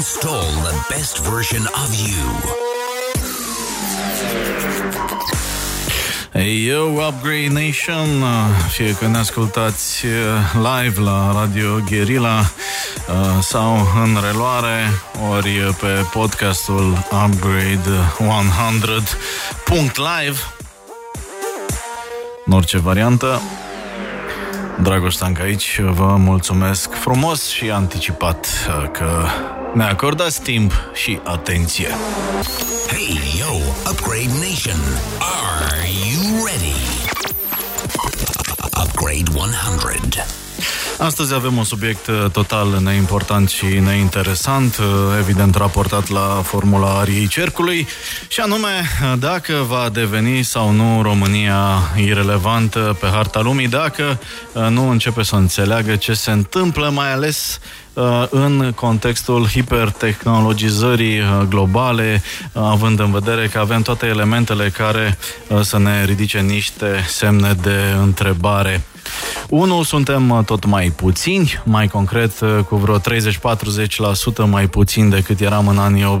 Install the best version of you. Eu, Upgrade Nation, fie că ne ascultați uh, live la Radio Guerilla uh, sau în reluare, ori pe podcastul Upgrade 100.live, în orice variantă. Dragoș Stanca aici, vă mulțumesc frumos și anticipat uh, că ne acordați timp și atenție. Hey, yo, Upgrade Nation. Are you ready? Upgrade 100. Astăzi avem un subiect uh, total neimportant și neinteresant, uh, evident raportat la formula ariei cercului, și anume uh, dacă va deveni sau nu România irelevantă pe harta lumii, dacă nu începe să înțeleagă ce se întâmplă, mai ales în contextul hipertehnologizării globale, având în vedere că avem toate elementele care să ne ridice niște semne de întrebare. Unu, suntem uh, tot mai puțini, mai concret uh, cu vreo 30-40% mai puțin decât eram în anii 80-90.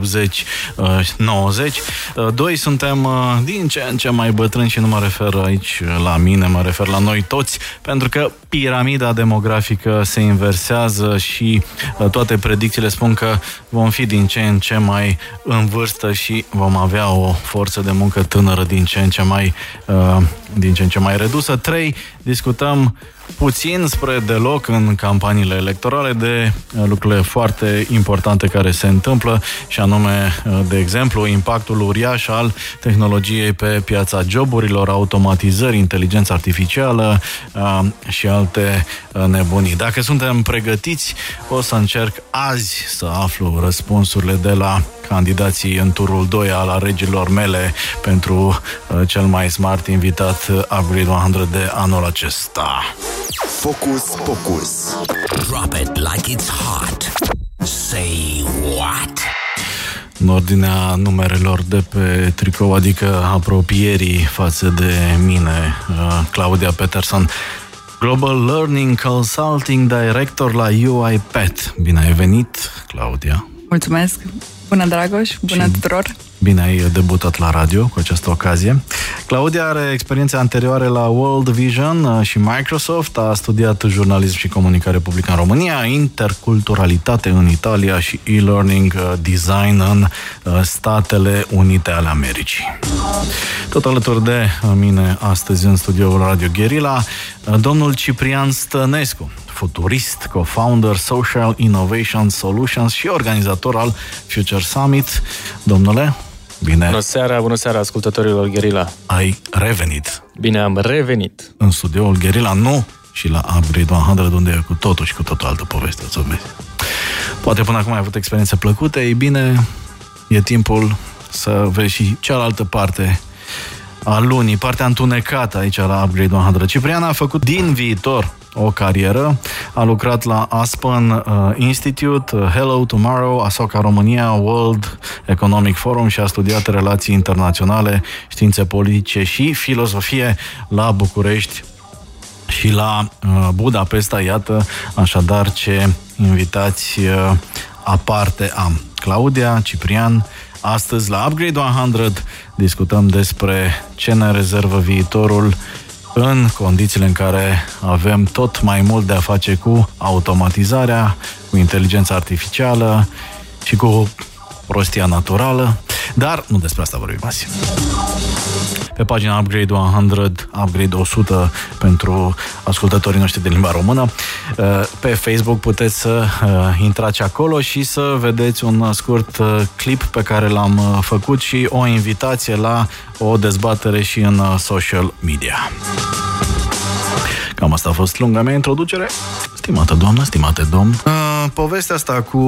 Uh, doi, suntem din ce în ce mai bătrâni și nu mă refer aici la mine, mă refer la noi toți, pentru că piramida demografică se inversează și toate predicțiile spun că vom fi din ce în ce mai în vârstă și vom avea o forță de muncă tânără din ce în ce mai, din ce în ce mai redusă. Trei, discutăm puțin spre deloc în campaniile electorale de uh, lucrurile foarte importante care se întâmplă și anume, uh, de exemplu, impactul uriaș al tehnologiei pe piața joburilor, automatizări, inteligență artificială uh, și alte nebunii. Dacă suntem pregătiți, o să încerc azi să aflu răspunsurile de la candidații în turul 2 al alegerilor mele pentru uh, cel mai smart invitat uh, Upgrade 100 de anul acesta. Focus, focus. Drop it like it's hot. Say what? În ordinea numerelor de pe tricou, adică apropierii față de mine, uh, Claudia Peterson, Global Learning Consulting Director la UiPath. Bine ai venit, Claudia! Mulțumesc! Bună, Dragoș! Bună și tuturor! Bine ai debutat la radio cu această ocazie. Claudia are experiențe anterioare la World Vision uh, și Microsoft, a studiat jurnalism și comunicare publică în România, interculturalitate în Italia și e-learning uh, design în uh, Statele Unite ale Americii. Tot alături de mine astăzi în studioul Radio Guerilla, domnul Ciprian Stănescu, futurist, co-founder Social Innovation Solutions și organizator al Future Summit. Domnule, bine... Bună seara, bună seara ascultătorilor Guerilla. Ai revenit. Bine, am revenit. În studioul Guerilla, nu și la Upgrade 100, unde e cu totul și cu totul altă poveste, să vezi. Poate până acum ai avut experiențe plăcute, ei bine, e timpul să vezi și cealaltă parte a lunii, partea întunecată aici la Upgrade 100. Cipriana a făcut din viitor o carieră. A lucrat la Aspen uh, Institute, uh, Hello Tomorrow, ASOCA România, World Economic Forum și a studiat relații internaționale, științe politice și filozofie la București și la uh, Budapesta. Iată așadar ce invitați uh, aparte am. Claudia, Ciprian, astăzi la Upgrade 100 discutăm despre ce ne rezervă viitorul în condițiile în care avem tot mai mult de a face cu automatizarea, cu inteligența artificială și cu prostia naturală, dar nu despre asta vorbim azi. Pe pagina Upgrade 100, Upgrade 100 pentru ascultătorii noștri de limba română, uh, pe Facebook puteți să uh, intrați acolo și să vedeți un scurt uh, clip pe care l-am făcut și o invitație la o dezbatere și în social media. Cam asta a fost lunga mea introducere. Stimată doamnă, stimate domn, povestea asta cu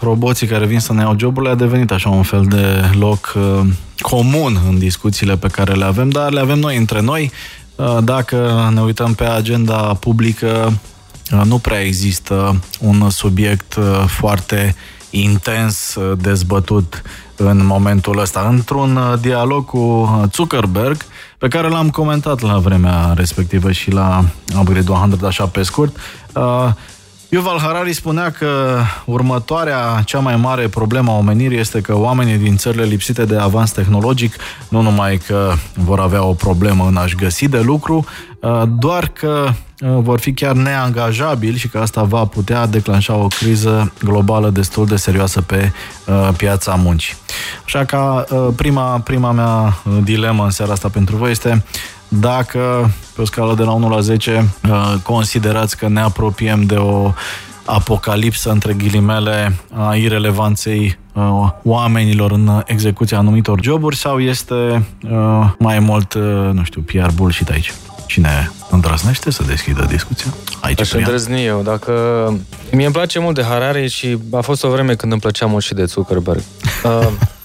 roboții care vin să ne iau joburile a devenit așa un fel de loc uh, comun în discuțiile pe care le avem, dar le avem noi între noi. Uh, dacă ne uităm pe agenda publică, uh, nu prea există un subiect uh, foarte intens uh, dezbătut în momentul ăsta. Într-un uh, dialog cu Zuckerberg, pe care l-am comentat la vremea respectivă și la Upgrade 200, așa pe scurt, Yuval Harari spunea că următoarea, cea mai mare problemă a omenirii este că oamenii din țările lipsite de avans tehnologic nu numai că vor avea o problemă în a-și găsi de lucru, uh, doar că uh, vor fi chiar neangajabili și că asta va putea declanșa o criză globală destul de serioasă pe uh, piața muncii. Așa că prima, prima mea dilemă în seara asta pentru voi este dacă, pe o scală de la 1 la 10, uh, considerați că ne apropiem de o apocalipsă, între ghilimele, a irelevanței uh, oamenilor în execuția anumitor joburi sau este uh, mai mult, nu știu, PR bullshit aici? Cine îndrăznește să deschidă discuția? Aici Aș îndrăzni eu. Dacă... Mie îmi place mult de Harari și a fost o vreme când îmi plăcea mult și de Zuckerberg. Uh,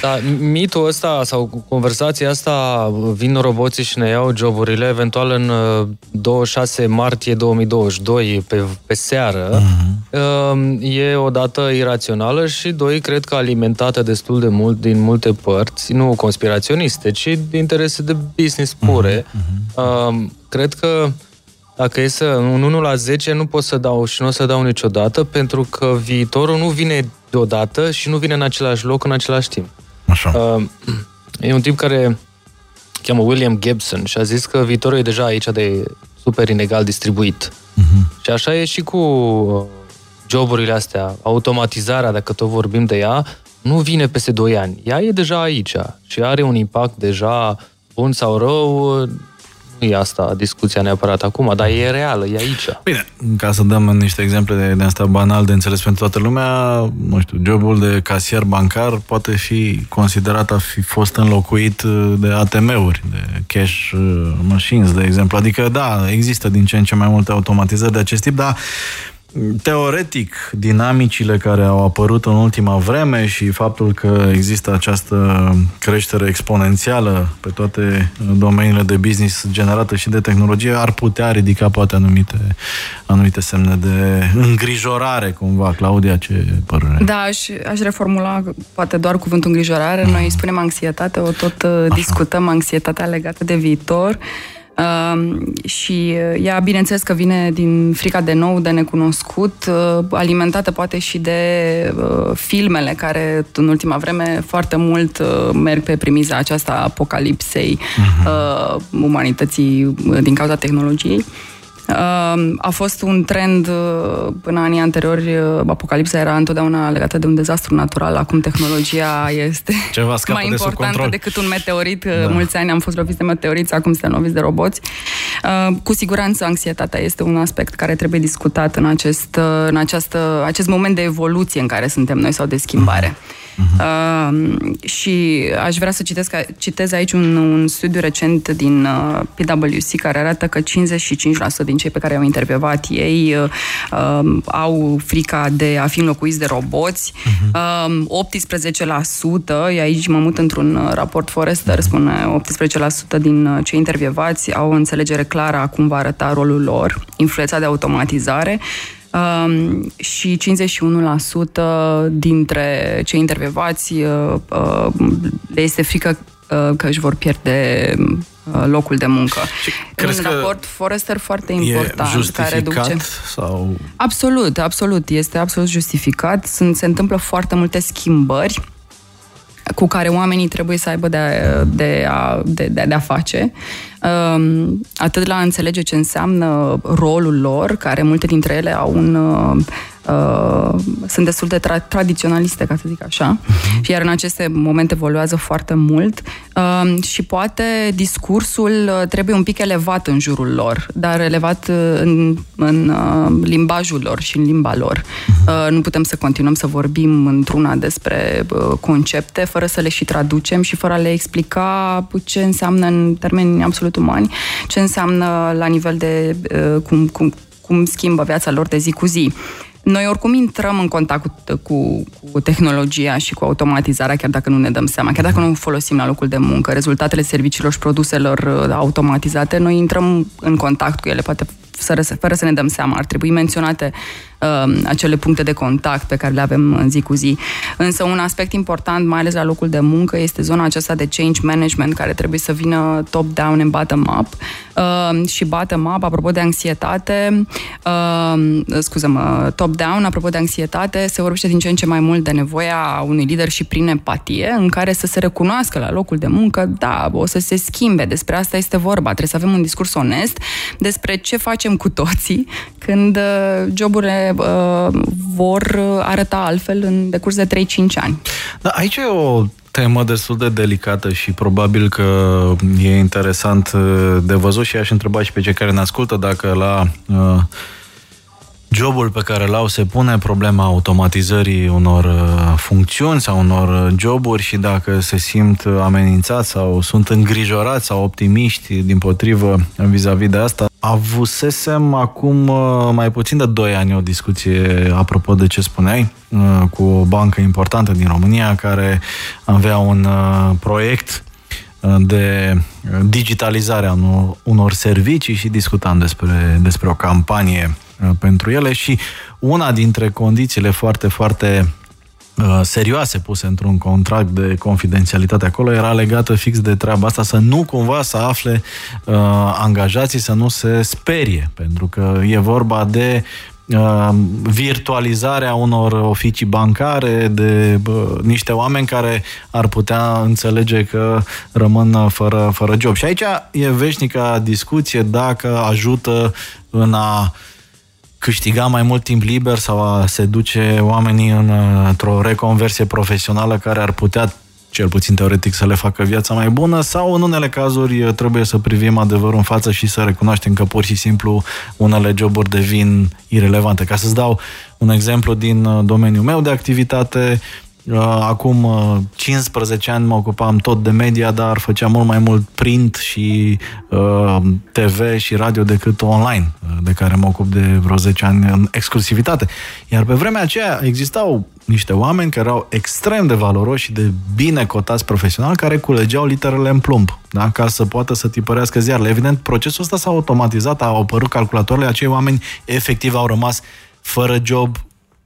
Da, mitul ăsta sau conversația asta, vin roboții și ne iau joburile, eventual în 26 uh, martie 2022, pe, pe seară, uh-huh. e o dată irațională și, doi, cred că alimentată destul de mult din multe părți, nu conspiraționiste, ci de interese de business pure. Uh-huh. Cred că dacă e să un 1 la 10 nu pot să dau și nu o să dau niciodată pentru că viitorul nu vine deodată și nu vine în același loc în același timp. Așa. Uh, e un tip care cheamă William Gibson și a zis că viitorul e deja aici de super inegal distribuit. Uh-huh. Și așa e și cu uh, joburile astea, automatizarea, dacă tot vorbim de ea, nu vine peste 2 ani. Ea e deja aici și are un impact deja bun sau rău nu e asta discuția neapărat acum, dar e reală, e aici. Bine, ca să dăm niște exemple de, de asta banal de înțeles pentru toată lumea, nu știu, jobul de casier bancar poate fi considerat a fi fost înlocuit de ATM-uri, de cash uh, machines, de exemplu. Adică, da, există din ce în ce mai multe automatizări de acest tip, dar Teoretic, dinamicile care au apărut în ultima vreme și faptul că există această creștere exponențială pe toate domeniile de business generată și de tehnologie ar putea ridica poate anumite, anumite semne de îngrijorare cumva. Claudia, ce părere? Da, aș, aș reformula poate doar cuvântul îngrijorare. Noi mm. spunem anxietate, o tot uh, Așa. discutăm anxietatea legată de viitor. Uh, și ea, bineînțeles că vine din frica de nou, de necunoscut, uh, alimentată poate și de uh, filmele care în ultima vreme foarte mult uh, merg pe primiza aceasta apocalipsei uh-huh. umanității din cauza tehnologiei. A fost un trend uh, până anii anteriori, uh, apocalipsa era întotdeauna legată de un dezastru natural, acum tehnologia este Ceva mai de importantă decât un meteorit. Uh, da. Mulți ani am fost loviți de meteoriți, acum suntem loviți de roboți. Cu siguranță anxietatea este un aspect care trebuie discutat în acest, în această, acest moment de evoluție în care suntem noi sau de schimbare. Uh-huh. Uh, și aș vrea să citesc, citez aici un, un studiu recent din uh, PwC care arată că 55% din cei pe care au intervievat ei uh, uh, au frica de a fi înlocuiți de roboți. Uh-huh. Uh, 18%, aici mă mut într-un raport Forrester, uh-huh. spune 18% din cei intervievați au o înțelegere clară a cum va arăta rolul lor, influența de automatizare Um, și 51% dintre cei intervievați uh, uh, le este frică uh, că își vor pierde uh, locul de muncă. Și un raport Forrester foarte important care duce sau Absolut, absolut, este absolut justificat. Sunt se întâmplă foarte multe schimbări cu care oamenii trebuie să aibă de a, de a, de, de, de a face. Um, atât la a înțelege ce înseamnă rolul lor, care multe dintre ele au un uh, uh sunt destul de tra- tradiționaliste, ca să zic așa, uh-huh. iar în aceste momente evoluează foarte mult uh, și poate discursul uh, trebuie un pic elevat în jurul lor, dar elevat uh, în, în uh, limbajul lor și în limba lor. Uh-huh. Uh, nu putem să continuăm să vorbim într-una despre uh, concepte fără să le și traducem și fără a le explica ce înseamnă în termeni absolut absolut umani, ce înseamnă la nivel de uh, cum, cum, cum schimbă viața lor de zi cu zi. Noi oricum intrăm în contact cu, cu, cu tehnologia și cu automatizarea, chiar dacă nu ne dăm seama, chiar dacă nu folosim la locul de muncă rezultatele serviciilor și produselor uh, automatizate, noi intrăm în contact cu ele, poate fără să, fără să ne dăm seama. Ar trebui menționate uh, acele puncte de contact pe care le avem în zi cu zi. Însă un aspect important, mai ales la locul de muncă, este zona aceasta de change management care trebuie să vină top-down and bottom-up. Uh, și bottom-up, apropo de anxietate, uh, scuză-mă, top-down, apropo de anxietate, se vorbește din ce în ce mai mult de nevoia unui lider și prin empatie, în care să se recunoască la locul de muncă, da, o să se schimbe, despre asta este vorba, trebuie să avem un discurs onest despre ce facem cu toții când uh, joburile uh, vor arăta altfel în decurs de 3-5 ani. Da, aici e o temă destul de delicată și probabil că e interesant uh, de văzut și aș întreba și pe cei care ne ascultă dacă la uh, jobul pe care l-au se pune problema automatizării unor uh, funcțiuni sau unor uh, joburi și dacă se simt amenințați sau sunt îngrijorați sau optimiști din potrivă vis-a-vis de asta. Avusesem acum uh, mai puțin de 2 ani o discuție apropo de ce spuneai cu o bancă importantă din România care avea un proiect de digitalizare a unor servicii și discutam despre, despre o campanie Uh, pentru ele și una dintre condițiile foarte, foarte uh, serioase puse într-un contract de confidențialitate acolo era legată fix de treaba asta, să nu cumva să afle uh, angajații să nu se sperie, pentru că e vorba de uh, virtualizarea unor oficii bancare, de uh, niște oameni care ar putea înțelege că rămân fără, fără job. Și aici e veșnica discuție dacă ajută în a uh, câștiga mai mult timp liber sau a se duce oamenii în, într-o reconversie profesională care ar putea cel puțin teoretic, să le facă viața mai bună sau în unele cazuri trebuie să privim adevărul în față și să recunoaștem că pur și simplu unele joburi devin irelevante. Ca să-ți dau un exemplu din domeniul meu de activitate, Uh, acum 15 uh, ani mă ocupam tot de media, dar făceam mult mai mult print și uh, TV și radio decât online, de care mă ocup de vreo 10 ani în exclusivitate. Iar pe vremea aceea existau niște oameni care erau extrem de valoroși și de bine cotați profesional, care culegeau literele în plumb, da? ca să poată să tipărească ziarele. Evident, procesul ăsta s-a automatizat, au apărut calculatoarele, acei oameni efectiv au rămas fără job,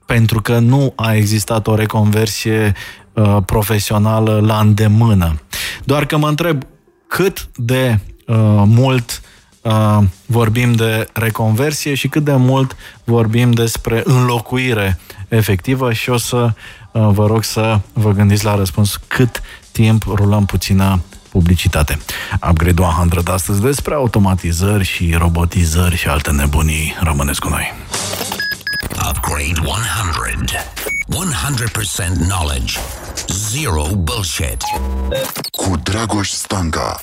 pentru că nu a existat o reconversie uh, profesională la îndemână. Doar că mă întreb cât de uh, mult uh, vorbim de reconversie și cât de mult vorbim despre înlocuire efectivă și o să uh, vă rog să vă gândiți la răspuns cât timp rulăm puțină publicitate. Upgrade 100 de astăzi despre automatizări și robotizări și alte nebunii. Rămâneți cu noi! Upgrade 100. 100% knowledge. Zero bullshit. Cu Dragoș Stanca.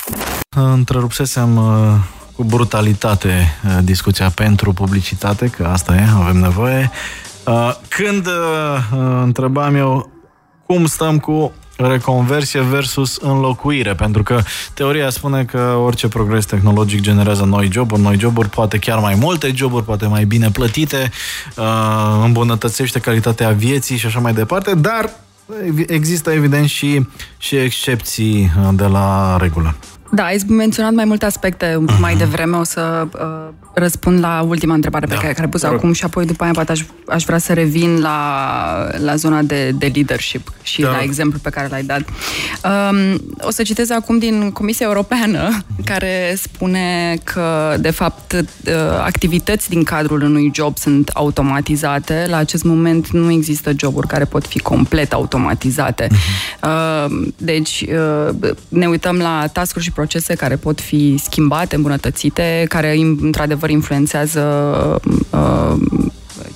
Întrerupsesem uh, cu brutalitate uh, discuția pentru publicitate, că asta e, avem nevoie. Uh, când întrebam eu cum stăm cu reconversie versus înlocuire, pentru că teoria spune că orice progres tehnologic generează noi joburi, noi joburi, poate chiar mai multe joburi, poate mai bine plătite, uh, îmbunătățește calitatea vieții și așa mai departe, dar există evident și, și excepții uh, de la regulă. Da, ai menționat mai multe aspecte uh-huh. mai devreme. O să uh, răspund la ultima întrebare pe da. care, care pus acum și apoi după aia poate aș, aș vrea să revin la, la zona de, de leadership și da. la exemplu pe care l-ai dat. Um, o să citez acum din Comisia Europeană uh-huh. care spune că, de fapt, uh, activități din cadrul unui job sunt automatizate. La acest moment nu există joburi care pot fi complet automatizate. Uh-huh. Uh, deci, uh, ne uităm la task și procese care pot fi schimbate, îmbunătățite, care într-adevăr influențează uh,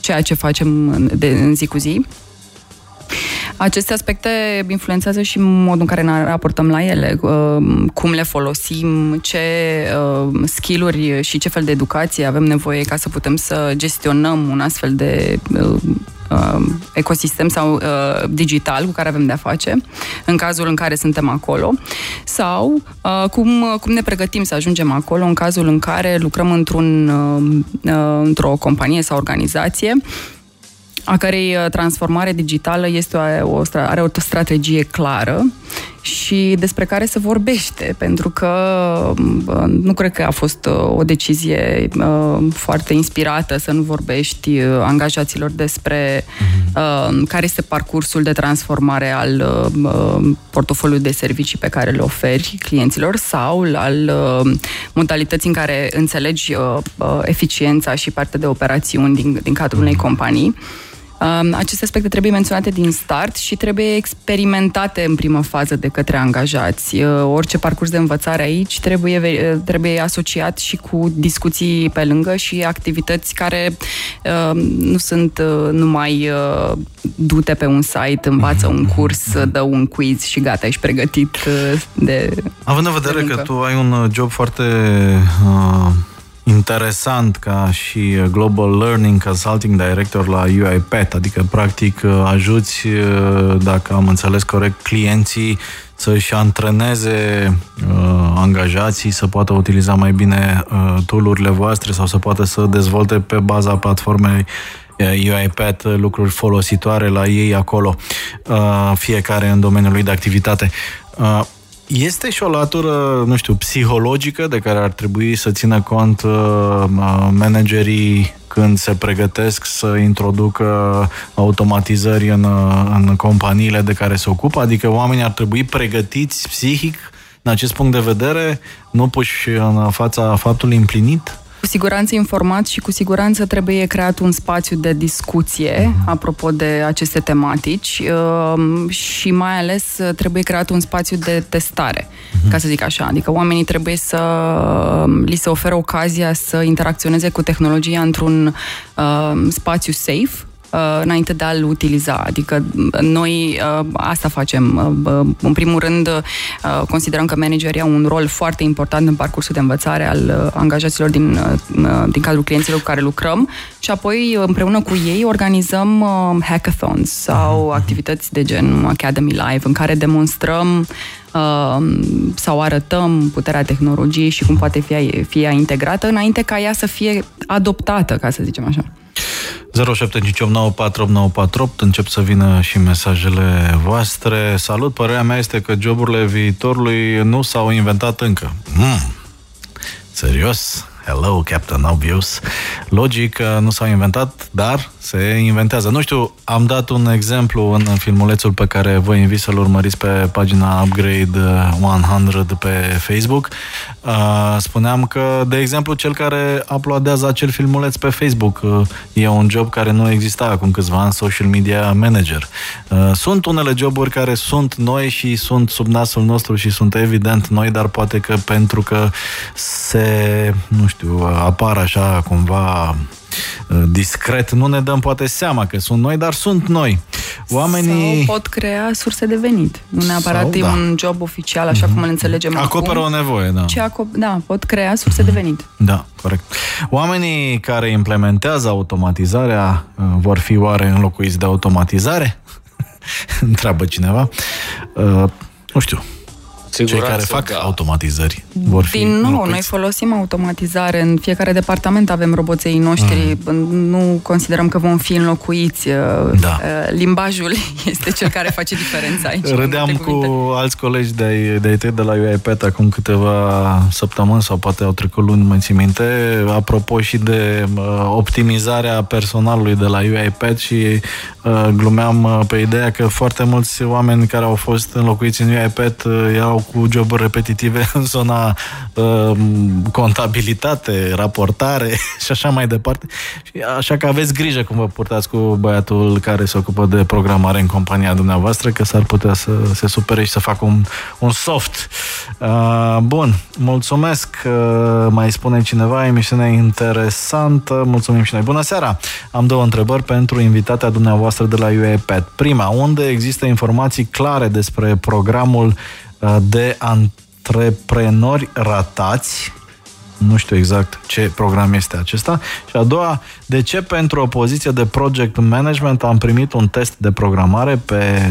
ceea ce facem de, în zi cu zi. Aceste aspecte influențează și modul în care ne raportăm la ele, uh, cum le folosim, ce uh, skill-uri și ce fel de educație avem nevoie ca să putem să gestionăm un astfel de uh, ecosistem sau digital cu care avem de-a face, în cazul în care suntem acolo, sau cum, cum ne pregătim să ajungem acolo în cazul în care lucrăm într-un, într-o companie sau organizație a cărei uh, transformare digitală este o, o, are o strategie clară și despre care se vorbește, pentru că nu cred că a fost uh, o decizie uh, foarte inspirată să nu vorbești uh, angajaților despre uh-huh. care este parcursul de transformare al portofoliului de servicii pe care le oferi clienților sau al modalității în care înțelegi eficiența și partea de operațiuni din, din cadrul unei companii. Aceste aspecte trebuie menționate din start și trebuie experimentate în primă fază de către angajați. Uh, orice parcurs de învățare aici trebuie, uh, trebuie asociat și cu discuții pe lângă și activități care uh, nu sunt numai dute pe un site, învață un curs, dă un quiz și gata, ești pregătit de Având în vedere că tu ai un job foarte uh, interesant ca și Global Learning Consulting Director la UiPath, adică practic ajuți, dacă am înțeles corect, clienții să-și antreneze uh, angajații să poată utiliza mai bine uh, tool-urile voastre sau să poată să dezvolte pe baza platformei UiPath lucruri folositoare la ei acolo, uh, fiecare în domeniul lui de activitate. Uh, este și o latură, nu știu, psihologică de care ar trebui să țină cont uh, managerii când se pregătesc să introducă automatizări în, uh, în companiile de care se ocupă? Adică oamenii ar trebui pregătiți psihic în acest punct de vedere, nu puși în fața faptului împlinit? Cu siguranță informat și cu siguranță trebuie creat un spațiu de discuție uh-huh. apropo de aceste tematici uh, și mai ales trebuie creat un spațiu de testare, uh-huh. ca să zic așa. Adică oamenii trebuie să li se oferă ocazia să interacționeze cu tehnologia într-un uh, spațiu safe, Uh, înainte de a-l utiliza. Adică noi uh, asta facem. Uh, în primul rând, considerăm că managerii au un rol foarte important în parcursul de învățare al angajaților din, din cadrul clienților cu care lucrăm și apoi împreună cu ei organizăm hackathons sau activități de gen Academy Live în care demonstrăm sau arătăm puterea tehnologiei și cum poate fi, fi integrată înainte ca ea să fie adoptată, ca să zicem așa. 0758948948 încep să vină și mesajele voastre. Salut, părerea mea este că joburile viitorului nu s-au inventat încă. Mm. Serios? Hello, Captain Obvious. Logic, nu s-au inventat, dar se inventează. Nu știu, am dat un exemplu în filmulețul pe care vă invit să-l urmăriți pe pagina Upgrade 100 pe Facebook. Uh, spuneam că, de exemplu, cel care uploadează acel filmuleț pe Facebook uh, e un job care nu exista acum câțiva ani, social media manager. Uh, sunt unele joburi care sunt noi și sunt sub nasul nostru și sunt evident noi, dar poate că pentru că se, nu știu, apar așa cumva Uh, discret, nu ne dăm poate seama că sunt noi, dar sunt noi. Oamenii... Sau pot crea surse de venit. Nu neapărat Sau, e da. un job oficial, așa mm-hmm. cum îl înțelegem Acoperă acum, o nevoie, da. Ce acop- da, pot crea surse mm-hmm. de venit. Da, corect. Oamenii care implementează automatizarea uh, vor fi oare înlocuiți de automatizare? Întreabă cineva. Uh, nu știu, Siguranță, Cei care fac da. automatizări vor fi Din nou, înlocuiți. noi folosim automatizare. În fiecare departament avem roboței noștri. Mm. Nu considerăm că vom fi înlocuiți. Da. Uh, limbajul este cel care face diferența aici. Râdeam cu alți colegi de, de IT de la UiPath acum câteva săptămâni sau poate au trecut luni, mă țin minte, apropo și de uh, optimizarea personalului de la UiPath și uh, glumeam uh, pe ideea că foarte mulți oameni care au fost înlocuiți în UiPath uh, erau cu joburi repetitive în zona uh, contabilitate, raportare și așa mai departe. Și așa că aveți grijă cum vă purtați cu băiatul care se ocupă de programare în compania dumneavoastră, că s-ar putea să se supere și să facă un, un soft. Uh, bun, mulțumesc. Uh, mai spune cineva, emisiunea interesantă. Mulțumim și noi. Bună seara! Am două întrebări pentru invitatea dumneavoastră de la UEPET. Prima, unde există informații clare despre programul Uh, de antreprenori ratați, nu știu exact ce program este acesta. Și a doua, de ce pentru o poziție de project management am primit un test de programare pe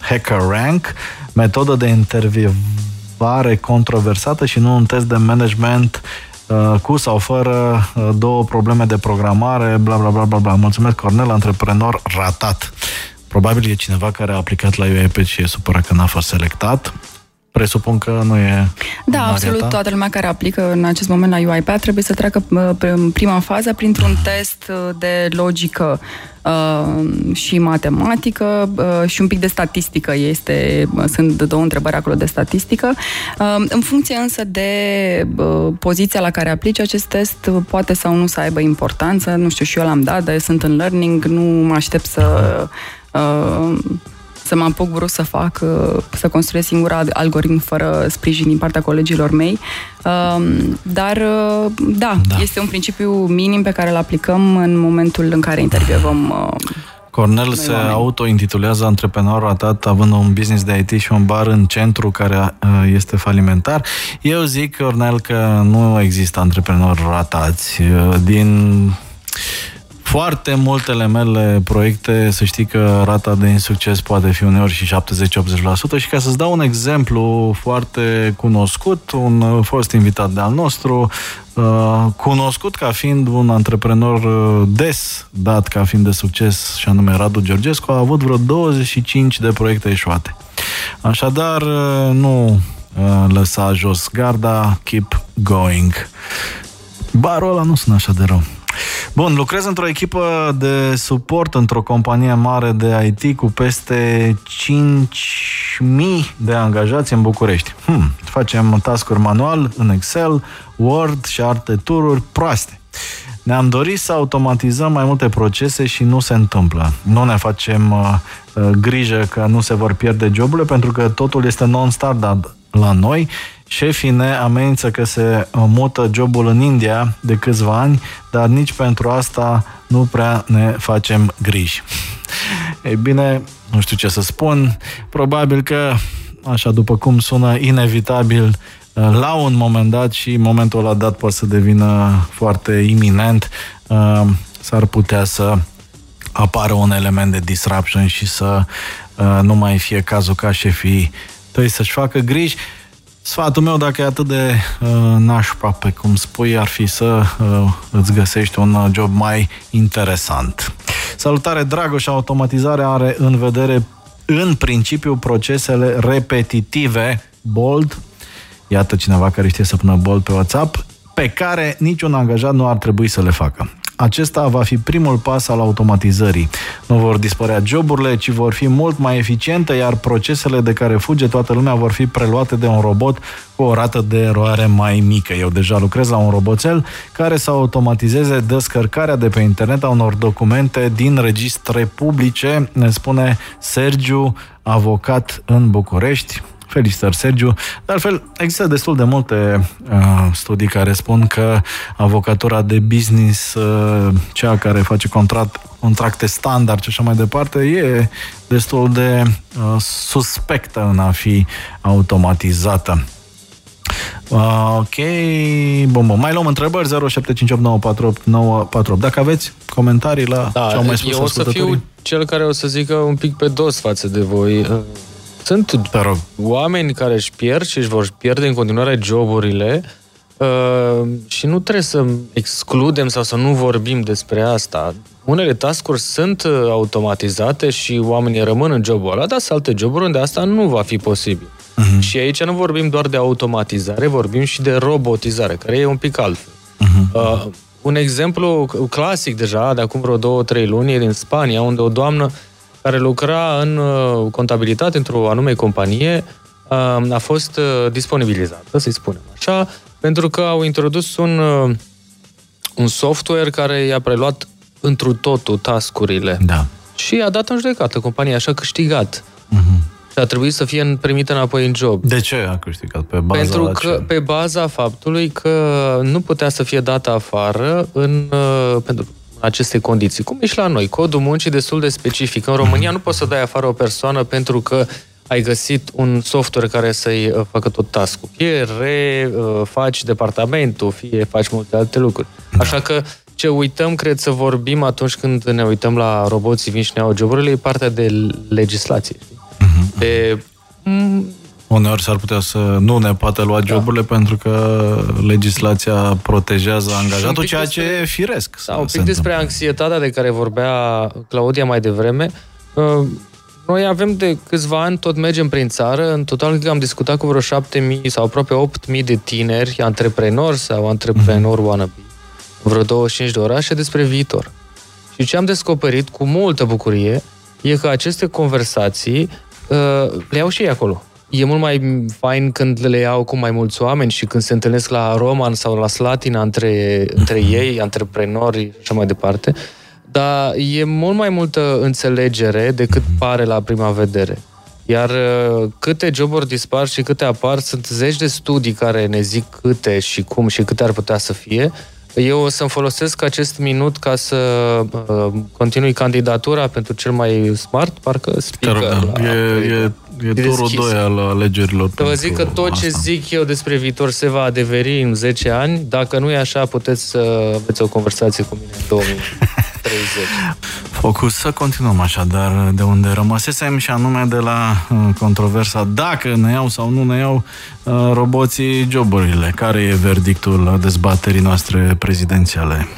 HackerRank, metodă de intervievare controversată și nu un test de management uh, cu sau fără uh, două probleme de programare, bla bla bla bla bla. Mulțumesc, Cornel, antreprenor ratat. probabil e cineva care a aplicat la UiPath și e supărat că n-a fost selectat. Presupun că nu e... Da, absolut. Ta. Toată lumea care aplică în acest moment la UiPath trebuie să treacă în prima fază printr-un test de logică uh, și matematică uh, și un pic de statistică. Este, sunt două întrebări acolo de statistică. Uh, în funcție însă de uh, poziția la care aplici acest test, poate sau nu să aibă importanță. Nu știu, și eu l-am dat, dar sunt în learning, nu mă aștept să... Uh, să mă apuc vrut să fac, uh, să construiesc singur algoritm fără sprijin din partea colegilor mei. Um, dar, uh, da, da, este un principiu minim pe care îl aplicăm în momentul în care intervievăm uh, Cornel se auto-intitulează antreprenor ratat având un business de IT și un bar în centru care este falimentar. Eu zic, Cornel, că nu există antreprenori ratați. Din foarte multele mele proiecte, să știi că rata de insucces poate fi uneori și 70-80% și ca să-ți dau un exemplu foarte cunoscut, un fost invitat de al nostru, uh, cunoscut ca fiind un antreprenor uh, des dat ca fiind de succes și anume Radu Georgescu, a avut vreo 25 de proiecte eșuate. Așadar, uh, nu lăsa jos garda, keep going. Barul ăla nu sună așa de rău. Bun, lucrez într-o echipă de suport într-o companie mare de IT cu peste 5.000 de angajați în București. Hmm, facem task-uri manual în Excel, Word și alte tururi proaste. Ne-am dorit să automatizăm mai multe procese și nu se întâmplă. Nu ne facem uh, uh, grijă că nu se vor pierde joburile pentru că totul este non-standard la noi Șefii ne amenință că se mută jobul în India de câțiva ani, dar nici pentru asta nu prea ne facem griji. Ei bine, nu știu ce să spun, probabil că, așa după cum sună, inevitabil, la un moment dat și momentul ăla dat poate să devină foarte iminent, uh, s-ar putea să apară un element de disruption și să uh, nu mai fie cazul ca șefii tăi să-și facă griji. Sfatul meu, dacă e atât de uh, nașpa, pe cum spui, ar fi să uh, îți găsești un uh, job mai interesant. Salutare, Dragoș, automatizarea are în vedere în principiu procesele repetitive, bold, iată cineva care știe să pună bold pe WhatsApp, pe care niciun angajat nu ar trebui să le facă. Acesta va fi primul pas al automatizării. Nu vor dispărea joburile, ci vor fi mult mai eficiente, iar procesele de care fuge toată lumea vor fi preluate de un robot cu o rată de eroare mai mică. Eu deja lucrez la un roboțel care să automatizeze descărcarea de pe internet a unor documente din registre publice, ne spune Sergiu, avocat în București. Felicitări, Sergiu. De altfel, există destul de multe uh, studii care spun că avocatura de business, uh, cea care face contract, contracte standard și așa mai departe, e destul de uh, suspectă în a fi automatizată. Uh, ok, bun, bun. Mai luăm întrebări 0758948948. Dacă aveți comentarii la da, ce au mai spus eu o să fiu cel care o să zică un pic pe dos față de voi. Sunt oameni care își pierd și își vor pierde în continuare joburile uh, și nu trebuie să excludem sau să nu vorbim despre asta. Unele tascuri sunt uh, automatizate și oamenii rămân în jobul ăla, dar sunt alte joburi unde asta nu va fi posibil. Uh-huh. Și aici nu vorbim doar de automatizare, vorbim și de robotizare, care e un pic altfel. Uh-huh. Uh, un exemplu clasic deja, de acum vreo două, trei luni, e din Spania, unde o doamnă uh, care lucra în uh, contabilitate într-o anume companie, uh, a fost uh, disponibilizată, să-i spunem așa, pentru că au introdus un, un software care i-a preluat întru totul tascurile. Da. Și a dat în judecată compania, așa a câștigat. Uh-huh. Și a trebuit să fie primită înapoi în job. De ce a câștigat? Pe baza Pentru că, ce? pe baza faptului că nu putea să fie dată afară în, pentru aceste condiții. Cum e și la noi? Codul muncii destul de specific. În România nu poți să dai afară o persoană pentru că ai găsit un software care să-i uh, facă tot task-ul. Fie refaci uh, departamentul, fie faci multe alte lucruri. Da. Așa că ce uităm, cred, să vorbim atunci când ne uităm la roboții vin și ne iau joburile, e partea de legislație. Uh-huh. De Uneori s-ar putea să nu ne poate lua da. joburile da. pentru că legislația protejează angajatul, ceea despre, ce e firesc. Da, un pic despre întâmple. anxietatea de care vorbea Claudia mai devreme. Uh, noi avem de câțiva ani, tot mergem prin țară, în total cred că am discutat cu vreo 7.000 sau aproape 8.000 de tineri, antreprenori sau antreprenori wannabe, vreo 25 de orașe despre viitor. Și ce am descoperit cu multă bucurie e că aceste conversații uh, le iau și ei acolo. E mult mai fain când le iau cu mai mulți oameni și când se întâlnesc la Roman sau la Slatina între, între ei, antreprenori și așa mai departe. Dar e mult mai multă înțelegere decât pare la prima vedere. Iar uh, câte joburi dispar și câte apar, sunt zeci de studii care ne zic câte și cum și câte ar putea să fie. Eu o să-mi folosesc acest minut ca să uh, continui candidatura pentru cel mai smart, parcă speaker. Rog, la, e, e, e turul 2 al alegerilor. Să vă zic că tot asta. ce zic eu despre viitor se va adeveri în 10 ani. Dacă nu e așa, puteți să aveți o conversație cu mine în 2030. Focus, să continuăm așadar de unde rămăsesem și anume de la uh, controversa dacă ne iau sau nu ne iau uh, roboții joburile. Care e verdictul dezbaterii noastre prezidențiale?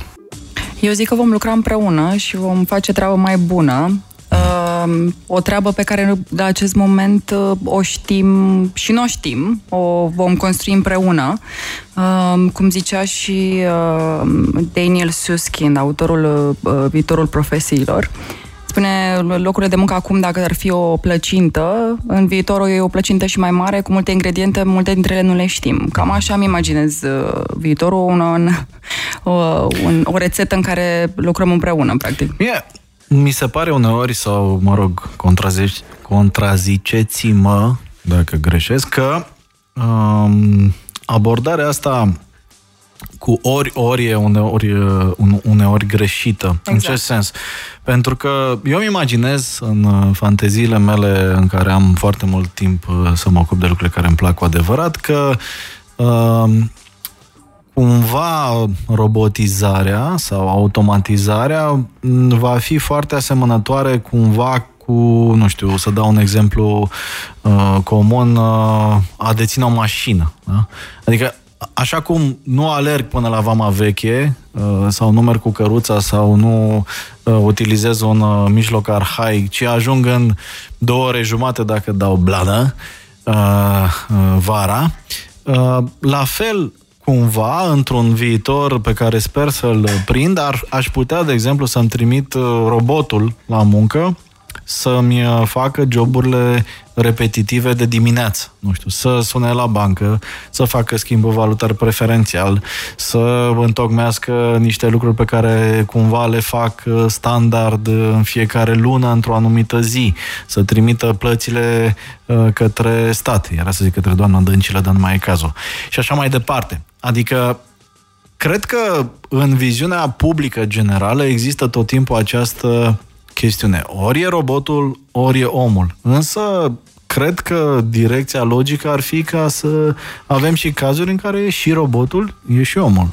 Eu zic că vom lucra împreună și vom face treabă mai bună. Uh, o treabă pe care la acest moment uh, o știm și nu o știm, o vom construi împreună. Uh, cum zicea și uh, Daniel Susskind, autorul uh, Viitorul Profesiilor, spune locurile de muncă acum, dacă ar fi o plăcintă, în viitor e o plăcintă și mai mare, cu multe ingrediente, multe dintre ele nu le știm. Cam așa îmi imaginez uh, viitorul, un, un, o, un, o rețetă în care lucrăm împreună, practic. Mie, mi se pare uneori, sau mă rog, contrazic, contraziceți-mă dacă greșesc, că um, abordarea asta cu ori, ori e uneori, uneori greșită. Exact. În ce sens? Pentru că eu îmi imaginez în fanteziile mele în care am foarte mult timp să mă ocup de lucrurile care îmi plac cu adevărat, că uh, cumva robotizarea sau automatizarea va fi foarte asemănătoare cumva cu, nu știu, să dau un exemplu uh, comun, uh, a deține o mașină. Da? Adică așa cum nu alerg până la vama veche uh, sau nu merg cu căruța sau nu uh, utilizez un uh, mijloc arhaic, ci ajung în două ore jumate dacă dau blană vara, la fel cumva, într-un viitor pe care sper să-l prind, ar, aș putea, de exemplu, să-mi trimit robotul la muncă să-mi uh, facă joburile repetitive de dimineață. Nu știu, să sune la bancă, să facă schimbul valutar preferențial, să întocmească niște lucruri pe care cumva le fac uh, standard în fiecare lună într-o anumită zi, să trimită plățile uh, către stat, era să zic către doamna Dăncilă, dar nu mai e cazul. Și așa mai departe. Adică cred că în viziunea publică generală există tot timpul această chestiune. Ori e robotul, ori e omul. Însă, cred că direcția logică ar fi ca să avem și cazuri în care e și robotul, e și omul.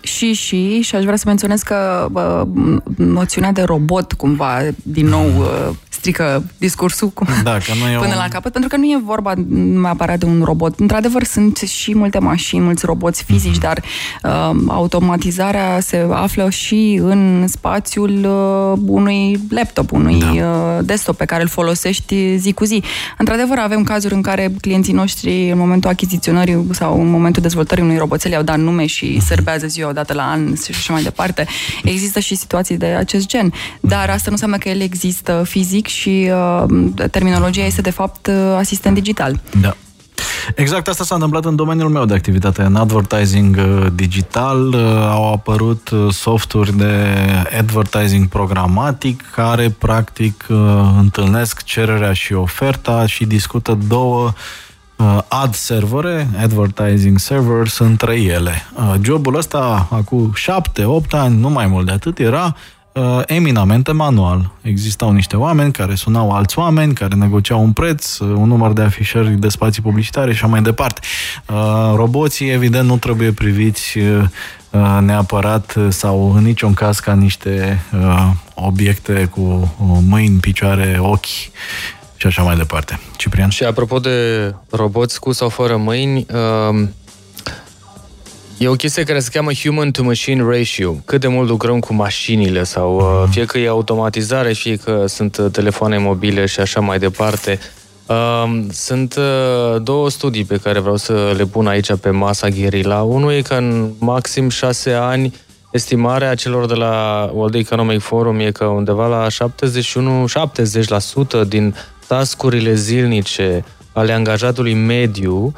Și, și, și aș vrea să menționez că bă, noțiunea de robot, cumva, din nou, strică discursul cu, da, că nu e până un... la capăt, pentru că nu e vorba neapărat de un robot. Într-adevăr, sunt și multe mașini, mulți roboți fizici, uh-huh. dar uh, automatizarea se află și în spațiul uh, unui laptop, unui da. uh, desktop pe care îl folosești zi cu zi. Într-adevăr, avem cazuri în care clienții noștri, în momentul achiziționării sau în momentul dezvoltării unui roboțel, au dat nume și uh-huh. serbează ziua odată la an și așa mai departe. Există și situații de acest gen, dar asta nu înseamnă că el există fizic și uh, terminologia este de fapt uh, asistent digital. Da. Exact asta s-a întâmplat în domeniul meu de activitate, în advertising uh, digital. Uh, au apărut uh, softuri de advertising programatic care practic întâlnesc cererea și oferta și discută două ad servere, advertising servers, între ele. Jobul ăsta, acum șapte, opt ani, nu mai mult de atât, era uh, eminamente manual. Existau niște oameni care sunau alți oameni, care negociau un preț, uh, un număr de afișări de spații publicitare și așa mai departe. Uh, roboții, evident, nu trebuie priviți uh, uh neapărat sau în niciun caz ca niște uh, obiecte cu uh, mâini, picioare, ochi și așa mai departe. Ciprian? Și apropo de roboți cu sau fără mâini, uh, E o chestie care se cheamă human to machine ratio. Cât de mult lucrăm cu mașinile sau uh, fie că e automatizare, fie că sunt uh, telefoane mobile și așa mai departe. Uh, sunt uh, două studii pe care vreau să le pun aici pe masa gherila. Unul e că în maxim șase ani estimarea celor de la World Economic Forum e că undeva la 71-70% din tascurile zilnice ale angajatului mediu uh,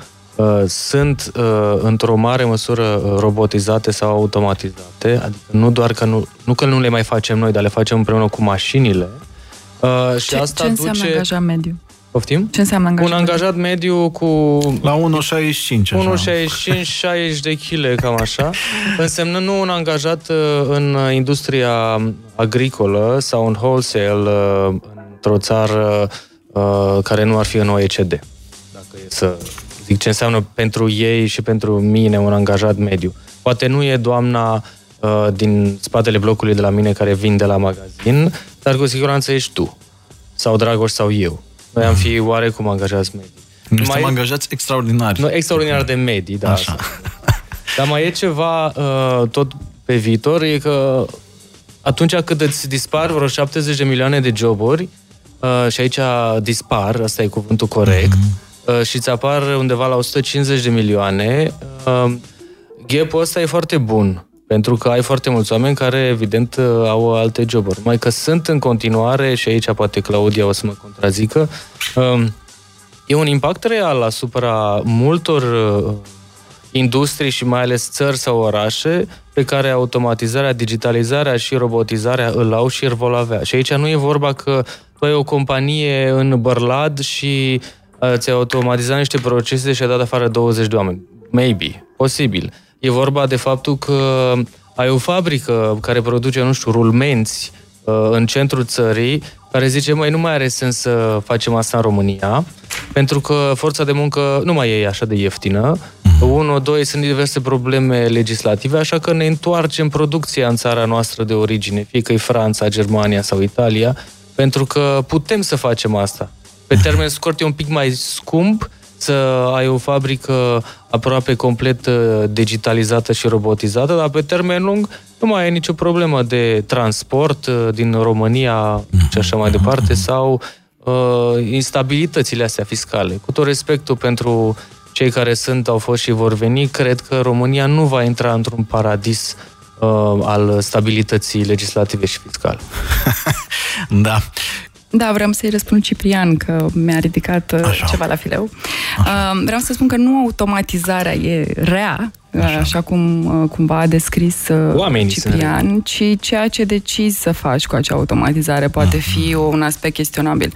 sunt uh, într-o mare măsură uh, robotizate sau automatizate, adică nu doar că nu, nu că nu le mai facem noi, dar le facem împreună cu mașinile. Uh, și ce, asta ce înseamnă duce... angajat mediu? Poftim? Ce înseamnă angajat? Un angajat mediu cu... La 1,65 1,65-60 de kg, cam așa. Însemnând nu un angajat uh, în industria agricolă sau în wholesale uh, într-o țară uh, care nu ar fi în OECD. Dacă e să zic ce înseamnă pentru ei și pentru mine un angajat mediu. Poate nu e doamna din spatele blocului de la mine care vin de la magazin, dar cu siguranță ești tu. Sau Dragoș sau eu. Noi am fi oarecum angajați medii. Nu suntem mai angajați extraordinari. Nu, extraordinar de medii, da. Așa. Dar mai e ceva uh, tot pe viitor, e că atunci când îți dispar vreo 70 de milioane de joburi, uh, și aici dispar, asta e cuvântul corect, mm-hmm. Uh, și îți apar undeva la 150 de milioane, uh, gap-ul ăsta e foarte bun. Pentru că ai foarte mulți oameni care, evident, au alte joburi. Mai că sunt în continuare, și aici poate Claudia o să mă contrazică, um, e un impact real asupra multor uh, industrii și mai ales țări sau orașe pe care automatizarea, digitalizarea și robotizarea îl au și îl vor avea. Și aici nu e vorba că tu ai o companie în Bărlad și uh, ți-ai automatizat niște procese și ai dat afară 20 de oameni. Maybe, posibil. E vorba de faptul că ai o fabrică care produce, nu știu, rulmenți uh, în centrul țării, care zice, mai nu mai are sens să facem asta în România, pentru că forța de muncă nu mai e așa de ieftină. Mhm. Unu, doi, sunt diverse probleme legislative, așa că ne întoarcem producția în țara noastră de origine, fie că e Franța, Germania sau Italia, pentru că putem să facem asta. Pe mhm. termen scurt e un pic mai scump, să ai o fabrică aproape complet uh, digitalizată și robotizată, dar pe termen lung nu mai ai nicio problemă de transport uh, din România și așa mai departe sau uh, instabilitățile astea fiscale. Cu tot respectul pentru cei care sunt, au fost și vor veni, cred că România nu va intra într-un paradis uh, al stabilității legislative și fiscale. da. Da, vreau să-i răspund Ciprian că mi-a ridicat uh, Așa. ceva la fileu. Așa. Uh, vreau să spun că nu automatizarea e rea, așa, așa cum uh, cumva a descris uh, Oamenii Ciprian, ci ceea ce decizi să faci cu acea automatizare poate fi un aspect chestionabil.